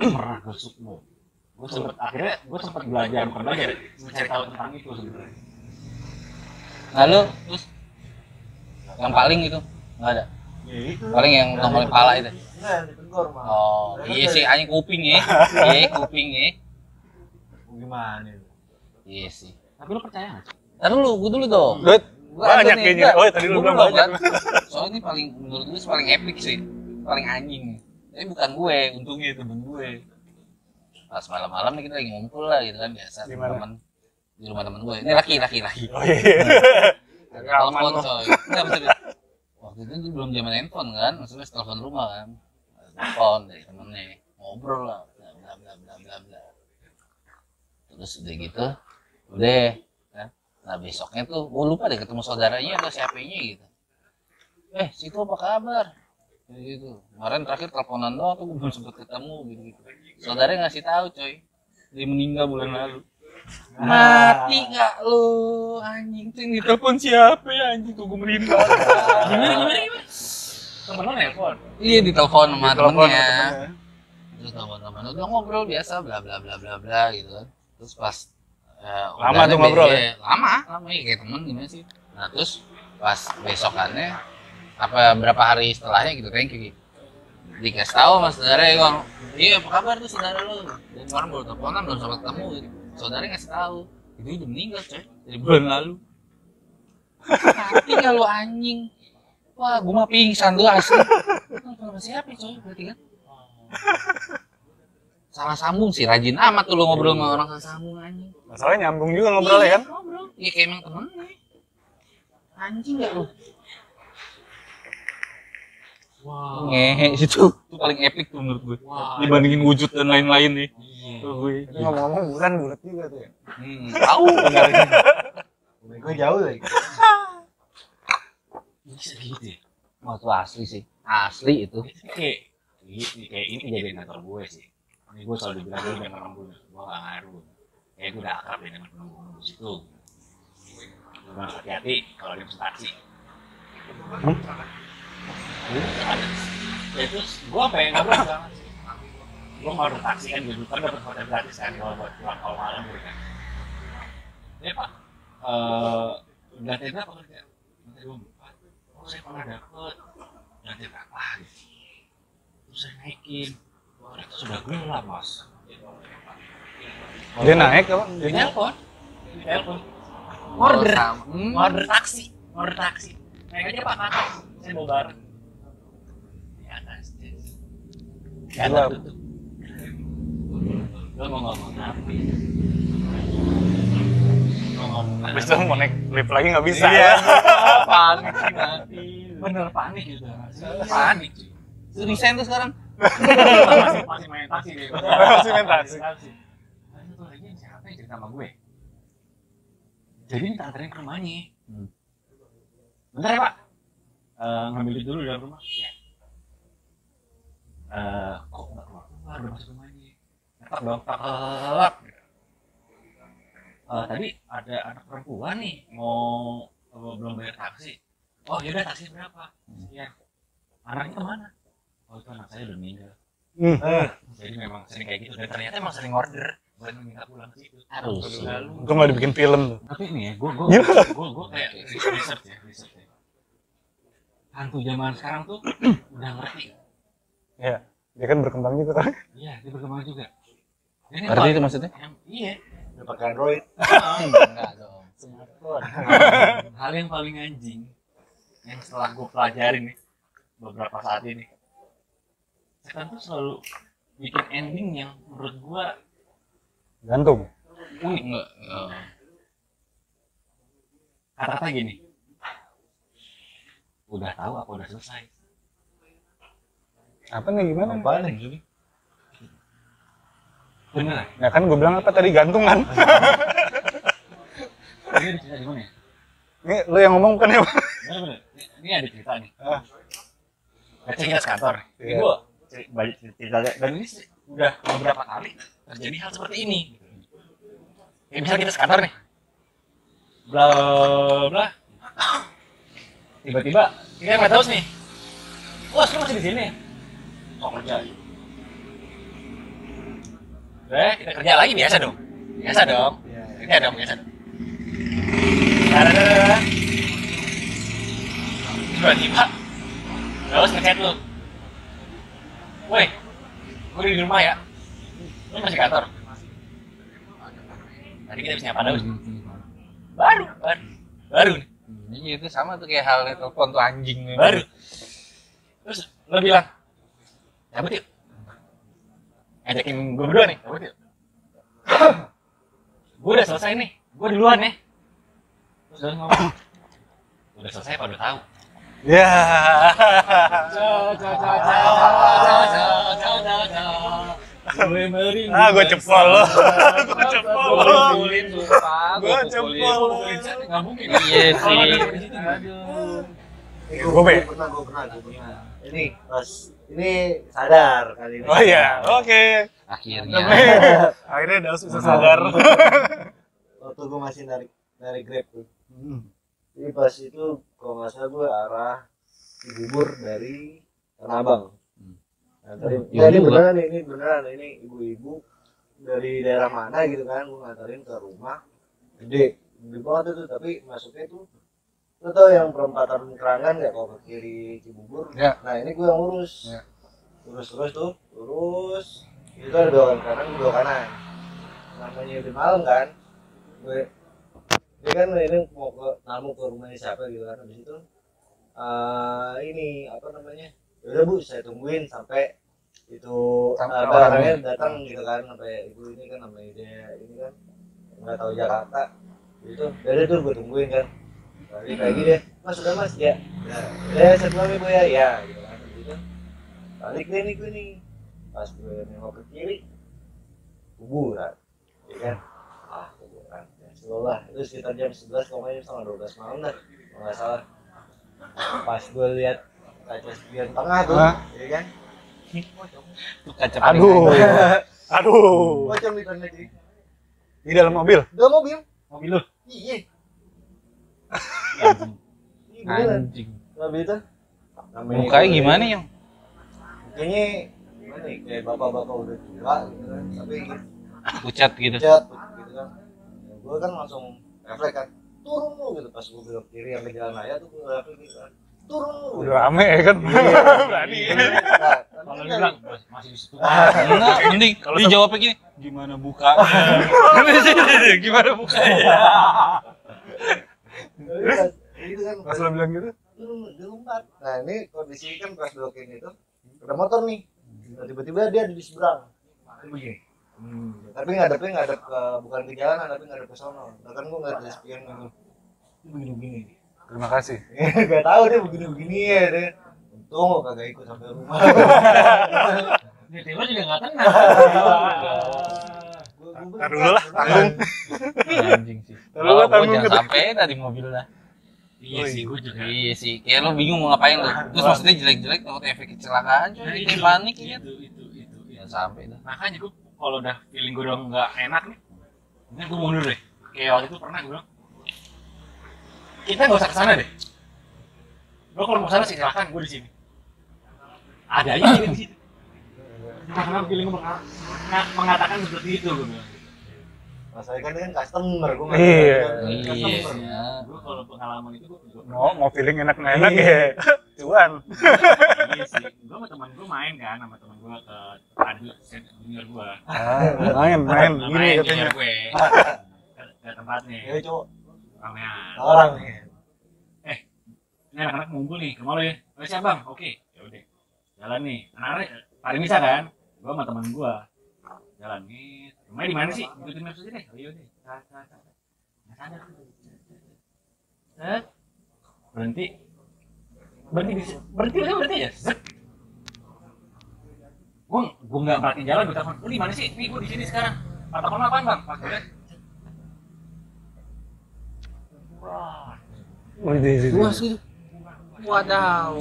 pernah ke sukmo gue sempet akhirnya gue sempet belajar bukan belajar mencari tahu tentang itu sebenarnya Lalu terus yang paling itu nggak ada. ya itu Paling yang nongolin pala itu. Oh, iya sih anjing kuping ya. Iya, kuping ya. Gimana itu? Iya sih. tapi lu percaya nggak Ntar dulu, gue dulu dong. Duit, Gua banyak kayaknya oh tadi lu bilang belum, banyak kan? Soalnya ini paling menurut gue paling epic sih. Paling anjing. Tapi bukan gue, untungnya temen gue. Pas malam-malam nih kita lagi ngumpul lah gitu kan biasa teman di rumah temen gue. Ini laki laki laki. oh iya Telepon Aman lo. coy. Enggak maksudnya. Waktu itu tuh belum zaman handphone kan, maksudnya telepon rumah kan. Telepon dari temennya, ngobrol lah, bla bla bla bla bla bla. Terus udah gitu, udah kan. Nah besoknya tuh, gue lupa deh ketemu saudaranya atau siapanya gitu. Eh, situ apa kabar? Gitu. Kemarin terakhir teleponan doang tuh gue belum sempet ketemu gitu gitu. Saudaranya ngasih tahu coy, dia meninggal bulan lalu. Mati gak lu anjing tuh yang ditelepon siapa ya anjing tuh gue merinding gimana gimana gimana temen lu nelfon Iya ditelepon sama Telepon sama temennya. temennya. Terus teman-teman udah ngobrol biasa bla bla bla bla bla gitu kan. Terus pas eh, Lama tuh ngobrol ya? Lama, lama ya kayak temen gimana sih. Nah terus pas besokannya apa berapa hari setelahnya gitu thank you gitu. Dikasih tahu mas saudara ya Bang. Iya apa kabar tuh saudara lu? Dan kemarin baru teleponan belum sempat ketemu gitu. Saudara ngasih tahu itu udah meninggal coy dari bulan lalu. Mati gak lu anjing? Wah, gue mah pingsan tuh asli. Sama siapa coy berarti kan? Salah sambung sih, rajin amat tuh lu ngobrol sama orang salah sambung anjing. Masalahnya nyambung juga ngobrolnya kan. Ngobrol. Iya kayak emang temen nih. Anjing gak lu? Wow. Ngehe itu itu paling epic tuh menurut gue. Wah. Dibandingin wujud dan lain-lain nih. Iya. Gue. Ngomong-ngomong bulan bulat juga tuh ya. Hmm, tahu benernya. gue jauh lagi Bisa gitu ya. Wah, itu asli sih. Asli itu. Ini kayak ini kayak ini kejadian kantor gue sih. Ini gue selalu bilang gue dengan nembus, gue gak ngaruh. Kayak gue udah akrab ya dengan penembus itu. Gue harus hati-hati kalau dia pesen taksi. Ya terus gue apa yang ngobrol sih. Gue mau order taksi kan gue kan dapat hotel gratis kan kalau buat pulang kalau malam gue kan. Ya pak, eh lantai berapa kerja? Lantai dua empat. Oh saya pernah dapet lantai berapa gitu. Terus saya naikin. Itu sudah gelap mas. Dia naik apa? Di Dia naik. telepon. Di telepon. Oh, Order. Order taksi. Order taksi. Aja pak kakak. Saya mau bareng. Di atas. Di atas Gelap. tutup. Lo mau ngomong apa? Mau ngomong apa? Habis itu mau naik lift lagi nggak bisa Iya. ya. panik sih mati. Bener panik gitu. Panik cuy. Itu resign tuh sekarang. masih masih main taksi deh. Masih main taksi. Nah, itu tuh lagi siapa yang cerita sama gue? Jadi minta anterin ke rumahnya. Hmm. Bentar ya pak. Eh, ngambil duit dulu di dalam rumah. Ya. Eh, kok nggak keluar keluar udah masuk rumahnya? Ngetok dong, tak tak. Eh, tadi ada anak perempuan nih mau eh, belum bayar taksi. Oh yaudah taksi berapa? Sekian. Anaknya ke mana? Oh itu anak saya udah meninggal. Hmm. Jadi memang sering kayak gitu dan ternyata emang sering order buat minta pulang ke situ. Harus. Untung nggak dibikin film tuh. tapi nih ya, gue gue gue gue kayak research ya, research ya. Hantu zaman sekarang tuh udah ngerti. Iya. Dia kan berkembang juga kan. Iya, dia berkembang juga. Ini Ngerti itu maksudnya? Yang, iya. udah pakai android Enggak dong. smartphone Hal yang paling anjing yang setelah gue pelajari nih beberapa saat ini, setan tuh selalu bikin ending yang menurut gue Gantung. unik. Enggak. Oh. Kata-kata gini, udah tahu apa udah selesai. Apa nih gimana? apa nih Bener. Ya kan gue bilang apa tadi gantungan. Ini ada cerita di mana ya? Ini lu yang ngomong bukan ya? Bener bener. Ini, ada cerita nih. Ah. Baca kita sekantor. Ini Iya. gua cer- banyak cerita dan ini udah beberapa kali terjadi hal seperti ini. Kayak misalnya kita sekantor nih. Bla bla. Tiba-tiba nggak tahu nih. Wah, lu masih di sini. Oh kerja. Udah, kita kerja lagi biasa dong. Biasa dong. Kerja dong, biasa dong. Tiba-tiba Terus ngechat lu Woi Gue udah di rumah ya Lu masih kantor Tadi kita habis nyapa Daus Baru Baru Baru nih Iya itu sama tuh kayak halnya telepon tuh anjing. Baru Terus lu bilang Cabut yuk Ngajakin gue berdua nih Cabut yuk Gue udah selesai nih Gue duluan ya Terus lu ngomong Udah selesai apa udah tahu Ya. Ah, gua cepol lo. Lo. Pukulin sumpah. Cepol lo. Nggak mungkin. Iya sih. Gue be. pernah gue pernah gue pernah ini pas ini sadar kali ini Oh iya, oke. Akhirnya. Akhirnya Daus bisa sadar. waktu gue masih narik narik grab tuh jadi pas itu kalau nggak salah gue arah Cibubur dari Tanah Abang Hmm. nganterin Iya ya, ini beneran ini beneran ini ibu-ibu dari daerah mana gitu kan gue nganterin ke rumah. Gede gede banget itu tapi masuknya tuh lo tau yang perempatan kerangan nggak kalau ke kiri Cibubur? Ya. nah ini gue yang urus Ya. urus terus tuh lurus itu ada belok kanan belok kanan. Namanya udah malam kan. Gue dia kan ini mau ke tamu ke rumahnya siapa gitu kan habis itu eh, ini apa namanya? Ya udah bu saya tungguin sampai itu apa orangnya. orangnya datang gitu kan sampai ibu ini kan namanya dia ini kan. Nggak tahu Jakarta. Itu dari tuh gue tungguin kan. Balik lagi deh mas udah mas? Ya. Ya ya saya pulang ya ya. Ya gitu kan. Gitu balik deh nih gue nih. Pas gue nengok ke kiri kuburan ya kan. Ah kuburan. Ya slow lah itu sekitar jam 11 kalau jam setengah 12 malam dah kalau nggak salah. Pas gue lihat kaca spion tengah tuh ya kan Aduh. Aduh. pocong di tengah jadi Di dalam mobil. udah mobil mobil lu iya anjing iya Anjing. mobil itu Mukanya gimana yang? kayaknya gimana ya kayak bapak-bapak udah tua gitu kan tapi gitu Pucat gitu. cat gitu kan ya, gue kan langsung refleks kan turun lu gitu pas gue belok kiri yang ke jalan raya tuh gue refleks gitu kan turun. Udah rame ya kan. Iya. Berani. Nah, tapi kalau bilang "Mas- masih di situ. Enggak, mending Kalau dia sama- jawabnya gini, gimana buka? gimana buka? tapi pas- itu kan Pas lo bilang gitu. lompat. Nah ini kondisi kan pas belokin itu ada motor nih. Nah, tiba-tiba dia ada di seberang. Begini. Hmm, tapi ngadepnya ngadep ke bukan ke jalanan tapi ngadep ke sono. Nah kan gue nggak ada spion gitu. Ini begini-begini. nih Terima kasih. gak tahu dia begini-begini ya deh untung kagak ikut sampai rumah dia Taylor juga nggak tenang Ntar dulu lah, tanggung. Anjing sih. Kalau gua tanggung jangan sampai dari mobil lah. iya sih gue juga Iya sih, kayak lo bingung mau ngapain lo. Terus maksudnya jelek-jelek takut efek kecelakaan Nah, coy, itu, bikin panik itu, ya. itu, itu, itu, sampai dah. makanya gue kalau udah feeling gue udah nggak enak nih ini gue mundur deh kayak waktu itu pernah gue bilang kita nggak usah ke sana deh. Lo kalau mau ke sana sih silakan gue di sini. Ada aja di situ. Karena feeling mengatakan seperti itu gue bilang. Masalahnya kan dia kan customer gue nggak Iya. Iya. gue kalau pengalaman itu gue Mau mau feeling enak nggak enak ya. Cuan. iya sih. Gue sama teman gue main kan sama teman gue ke Adu junior gue Ah, main main. Gini main katanya. gue ke, ke tempatnya. Ya cowok ramean orang. Nih ini anak-anak ngumpul nih ke mana ya. Oh siap bang? Oke ya udah. Jalan nih. Anak-anak bisa kan? Gua sama teman gua. Jalan nih rumahnya di mana sih? Ikutin maps aja deh. Oh iya deh Tar, tar, tar. nggak sadar Set. berhenti. Berhenti berhenti berhenti. Aja Zet. gua gua nggak perhatiin jalan gua telepon. Lu di mana sih? Nih gua di sini sekarang. Patokan lu apaan bang? Pas liat wah Oh. Luas gitu. Wadaw.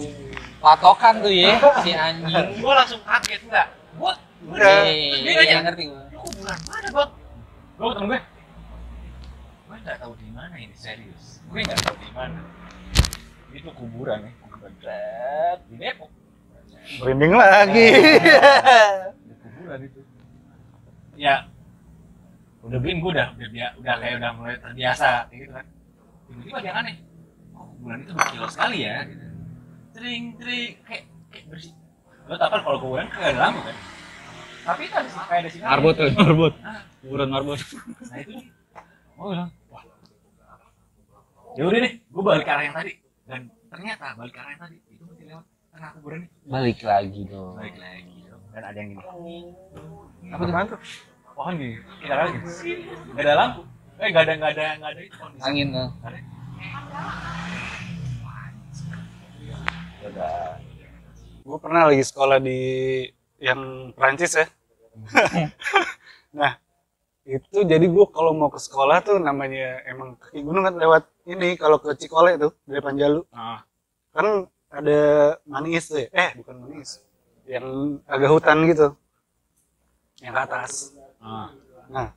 Patokan tuh ya si anjing. gua langsung kaget enggak gua Udah. Iya, Dia iya, nanya, ngerti gua. Ini kuburan mana bang? Gue ketemu gue. Gue nggak tahu di mana ini serius. Gue nggak tahu di mana. Itu kuburan ya. Kuburan di Depok. Merinding lagi. Di kuburan itu. Ya. Udah bikin gue udah udah, udah kayak udah mulai terbiasa gitu kan. Tiba-tiba ada yang aneh. Kok kuburan itu berkilau sekali ya? Gitu. Tring tring kayak kayak bersih. Lo tau kan kalau kuburan kayak ada lampu kan? Tapi itu ada kayak ada sinar. Marbot tuh, marbot. Kuburan marbot. Nah itu nih. Oh bilang, wah. Ya udah deh, gue balik ke arah yang tadi. Dan ternyata balik ke arah yang tadi itu masih lewat tengah kuburan ini. Balik lagi dong. Balik lagi. dong. Dan ada yang gini. Apa tuh? Pohon gini. Kita lagi. Gak ada lampu. Eh gak ada gak ada gak ada itu kondisi. Angin tuh. Nggak ada. udah Gue pernah lagi sekolah di yang Prancis ya. nah, itu jadi gue kalau mau ke sekolah tuh namanya emang kaki gunung kan lewat ini kalau ke Cikole tuh dari Panjalu Ah, kan ada manis tuh ya. Eh bukan manis, yang agak hutan gitu, yang ke atas. ah. Nah,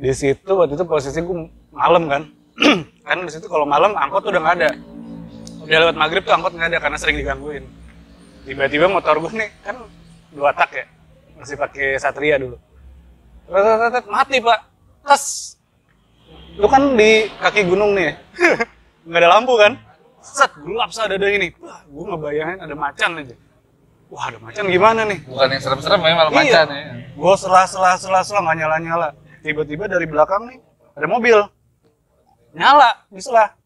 di situ waktu itu posisi gue malam kan. kan di situ kalau malam angkot udah nggak ada. Udah lewat maghrib tuh angkot nggak ada karena sering digangguin. Tiba-tiba motor gue nih kan dua tak ya, masih pakai Satria dulu. Tet, tet, tet, mati pak, tes. Lu kan di kaki gunung nih, nggak ada lampu kan? Set, gelap ada ini. Wah, gue ngebayangin ada macan aja. Wah, ada macan gimana nih? Bukan yang serem-serem ya malah Iya. macan ya. Gue selah selah selah selah nggak nyala nyala. Tiba-tiba dari belakang nih ada mobil. Nyala di selah.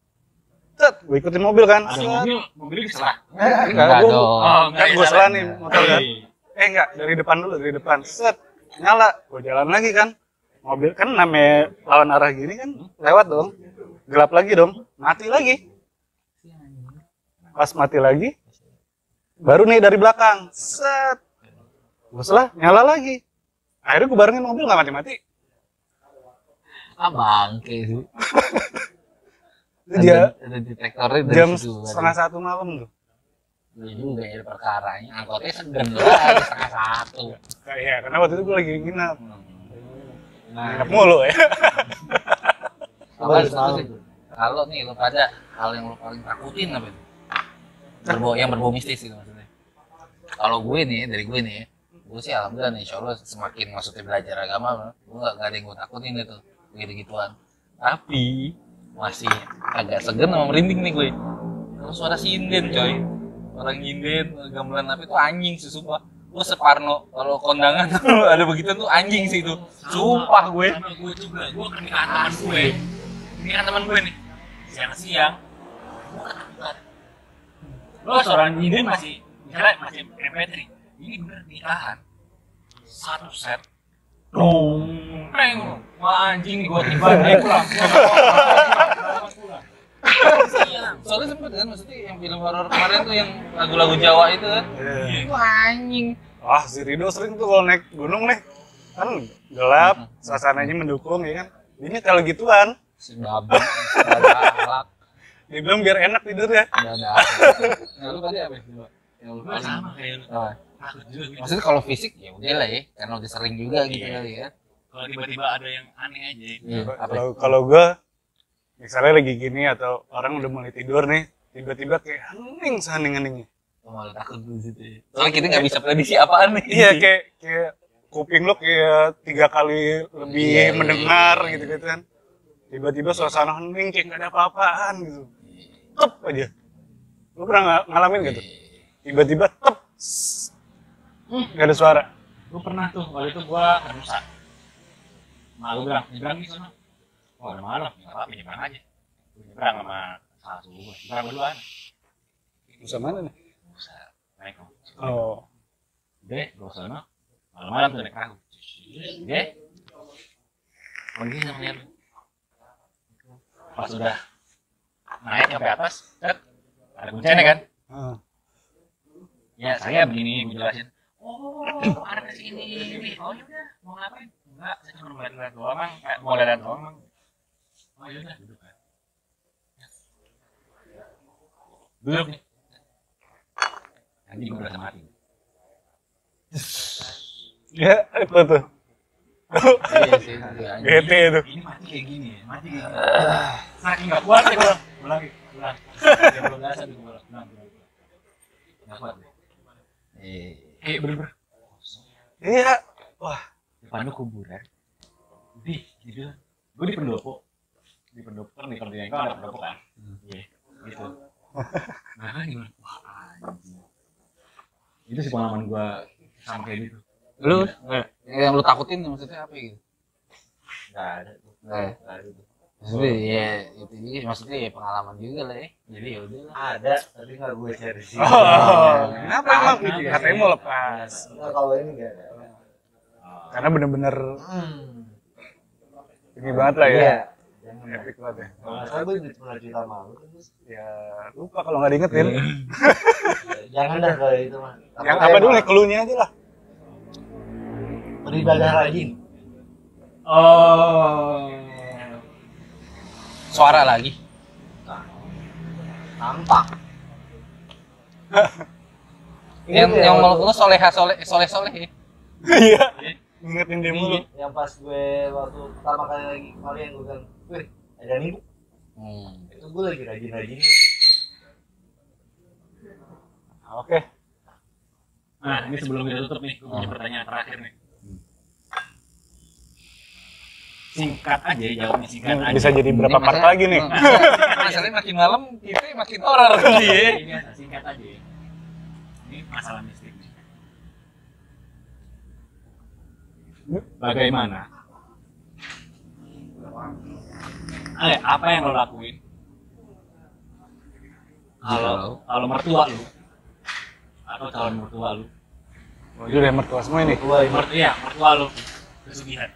set gue ikutin mobil kan. Ada set. mobil, mobilnya diserah. enggak Enggak gue dong. Oh, enggak gue salah nih motor kan eh enggak dari depan dulu dari depan. Set nyala. Gue jalan lagi kan. Mobil kan namanya lawan arah gini kan lewat dong. Gelap lagi dong. Mati lagi. Pas mati lagi baru nih dari belakang. Set. Gue salah nyala lagi. Akhirnya gue barengin mobil nggak mati-mati Ah bangke sih. Itu dia Ada, ada detektornya dari jam situ. setengah satu malam tuh Iya juga ya perkaranya. Angkotnya segen lah setengah satu. Kayak ya, karena waktu itu gue lagi nginap. Nah, Nginap mulu ya. itu tahu sih? Kalau nih lo pada hal yang lo paling takutin apa itu? Berbau, yang berbau mistis gitu maksudnya. Kalau gue nih, dari gue nih ya, gue sih alhamdulillah nih, insya Allah semakin maksudnya belajar agama, gue gak, gak ada yang gue takutin gitu, gituan. Tapi masih agak segan sama merinding nih gue. Kalau suara sinden coy, orang nyinden, gamelan apa itu anjing sih sumpah. Gue separno kalau kondangan ada begitu tuh anjing sih itu. Sumpah gue. Sama gue juga, gue pernikahan teman gue. Pernikahan teman gue nih. Siang-siang. Gue. Lo seorang nyindir masih, misalnya masih MP3. Ini bener nikahan. Satu set. Dong, peng. Wah anjing gue tiba Eh pulang. Soalnya sempet kan maksudnya yang film horor kemarin tuh yang lagu-lagu Jawa itu kan. Iya. Itu anjing. Wah, si Rido sering tuh kalau naik gunung nih. Kan gelap, suasananya mendukung ya kan. Ini kalau gituan, Si babi, gak ada akhlak, dia bilang biar enak tidur ya. gak ada. Nah, lu tadi apa? Yang lu sama kayak gitu. Maksudnya kalau fisik ya udah lah ya, karena udah sering juga gitu Iya. kali ya. Kalau tiba-tiba ada yang aneh aja. Iya, apa? Kalau kalau gue misalnya lagi gini atau orang udah mulai tidur nih, tiba-tiba kayak hening sehening-heningnya. Oh, malah takut di situ ya. Soalnya kita nggak bisa prediksi apaan nih. Iya kayak kayak kuping lo kayak tiga kali lebih Iya, iya, mendengar iya. gitu gitu kan. Tiba-tiba suasana hening kayak nggak ada apa-apaan gitu. Tep aja. Lo pernah nga- ngalamin gitu? Tiba-tiba tep. Sss, Nggak ada suara. Gue pernah tuh, waktu itu gue ke Nusa. Malu bilang, nyebrang nih sana. Oh udah malam, nggak apa-apa nyebrang aja. Gue nyebrang sama salah satu gue, nyebrang berduaan. Bisa mana nih? Nusa, naik. Oh. Udah, gue sana. Malam-malam tuh naik perahu. Udah. Pergi sama dia. Pas udah naik sampai atas, set, ada kuncinya kan? Ah. Ya saya begini gue jelasin. Oh, ada di sini. Oh ya udah, mau ngapain? Enggak, saya cuma mau lihat doang, Mang. Eh, mau lihat doang, Mang. Oh ya udah, duduk kan. Duduk nih. Anjing gue berasa mati. Ya, itu tuh. Iya sih, itu. Ini mati kayak gini ya, mati kayak gini. Saking nggak kuat ya gue. Pulang, pulang. Dia belum biasa gue pulang, pulang, pulang. Nggak kuat. deh. Iya. Kayak bener-bener. Iya. Wah, depannya kuburan di gitu. Gue di pendopo. Di pendopo kan di kan ada pendopo kan? Iya. Gitu. Nah kan gimana? Wah anjing. Itu sih pengalaman gue sama kayak gitu. Lu? Nggak. Yang lu takutin maksudnya apa gitu? nggak ada. Nggak ya? ada tuh Maksudnya ya itu juga maksudnya ya pengalaman juga lah ya. Jadi ya udah. Ada, tapi nggak gue share di sini. Oh, kenapa emang? Ada. Katanya mau lepas. Nah, kalau ini nggak ada. Karena bener-bener Hmm. tinggi banget lah ya. Iya. Jangan Epic banget ya. Salah gue pernah cerita malu kan. Ya, lupa kalau nggak diingetin. Jangan dah kalau itu mah. Yang apa dulu nih, clue-nya aja lah. Beribadah rajin. oh Suara lagi. Tampak. Yang Itu yang waktu- menurut lu soleha soleh soleh soleh ya. Iya. Ingetin dia mulu. yang pas gue waktu pertama kali lagi kemarin gue bilang, wih ada nih Bu." Hmm. itu gue lagi rajin-rajin Oke. nah ini sebelum kita tutup nih gue punya pertanyaan terakhir nih singkat aja jawabnya singkat aja Bisa jadi berapa part masalah- lagi nih? Masalahnya- makin malam kita makin horor iya. ini biasa, singkat aja ini masalah mistik nih bagaimana Ale, apa yang lo lakuin kalau kalau mertua lu atau calon mertua lu Oh, itu udah mertua semua ini. Tua ini. mertua iya mertua lu kesugihan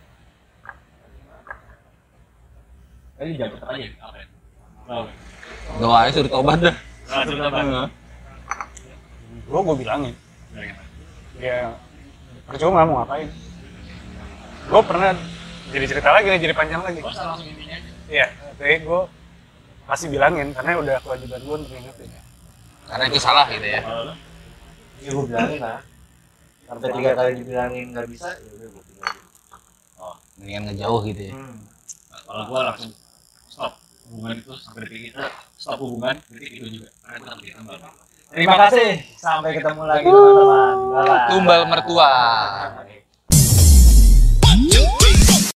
Tadi jangan cepat aja apa ya? Oh, Doanya suruh tobat dah. langsung apa? Gue gue bilangin. Bagaimana? Ya percuma mau ngapain. Gue pernah jadi cerita lagi nih, jadi panjang lagi. Usah langsung intinya aja. Iya, tapi gue pasti bilangin karena udah kewajiban gue untuk ngingetin. Karena itu salah gitu ya. Kalau lu? Ya gue bilangin lah. Sampai tiga kali dibilangin nggak bisa, ya udah gue tinggalin. Mendingan ngejauh gitu ya. Hmm. kalau gua langsung hubungan itu sampai detik itu stop hubungan detik itu juga karena itu takut ditambal Terima kasih. Sampai ketemu lagi teman-teman. Tumbal mertua.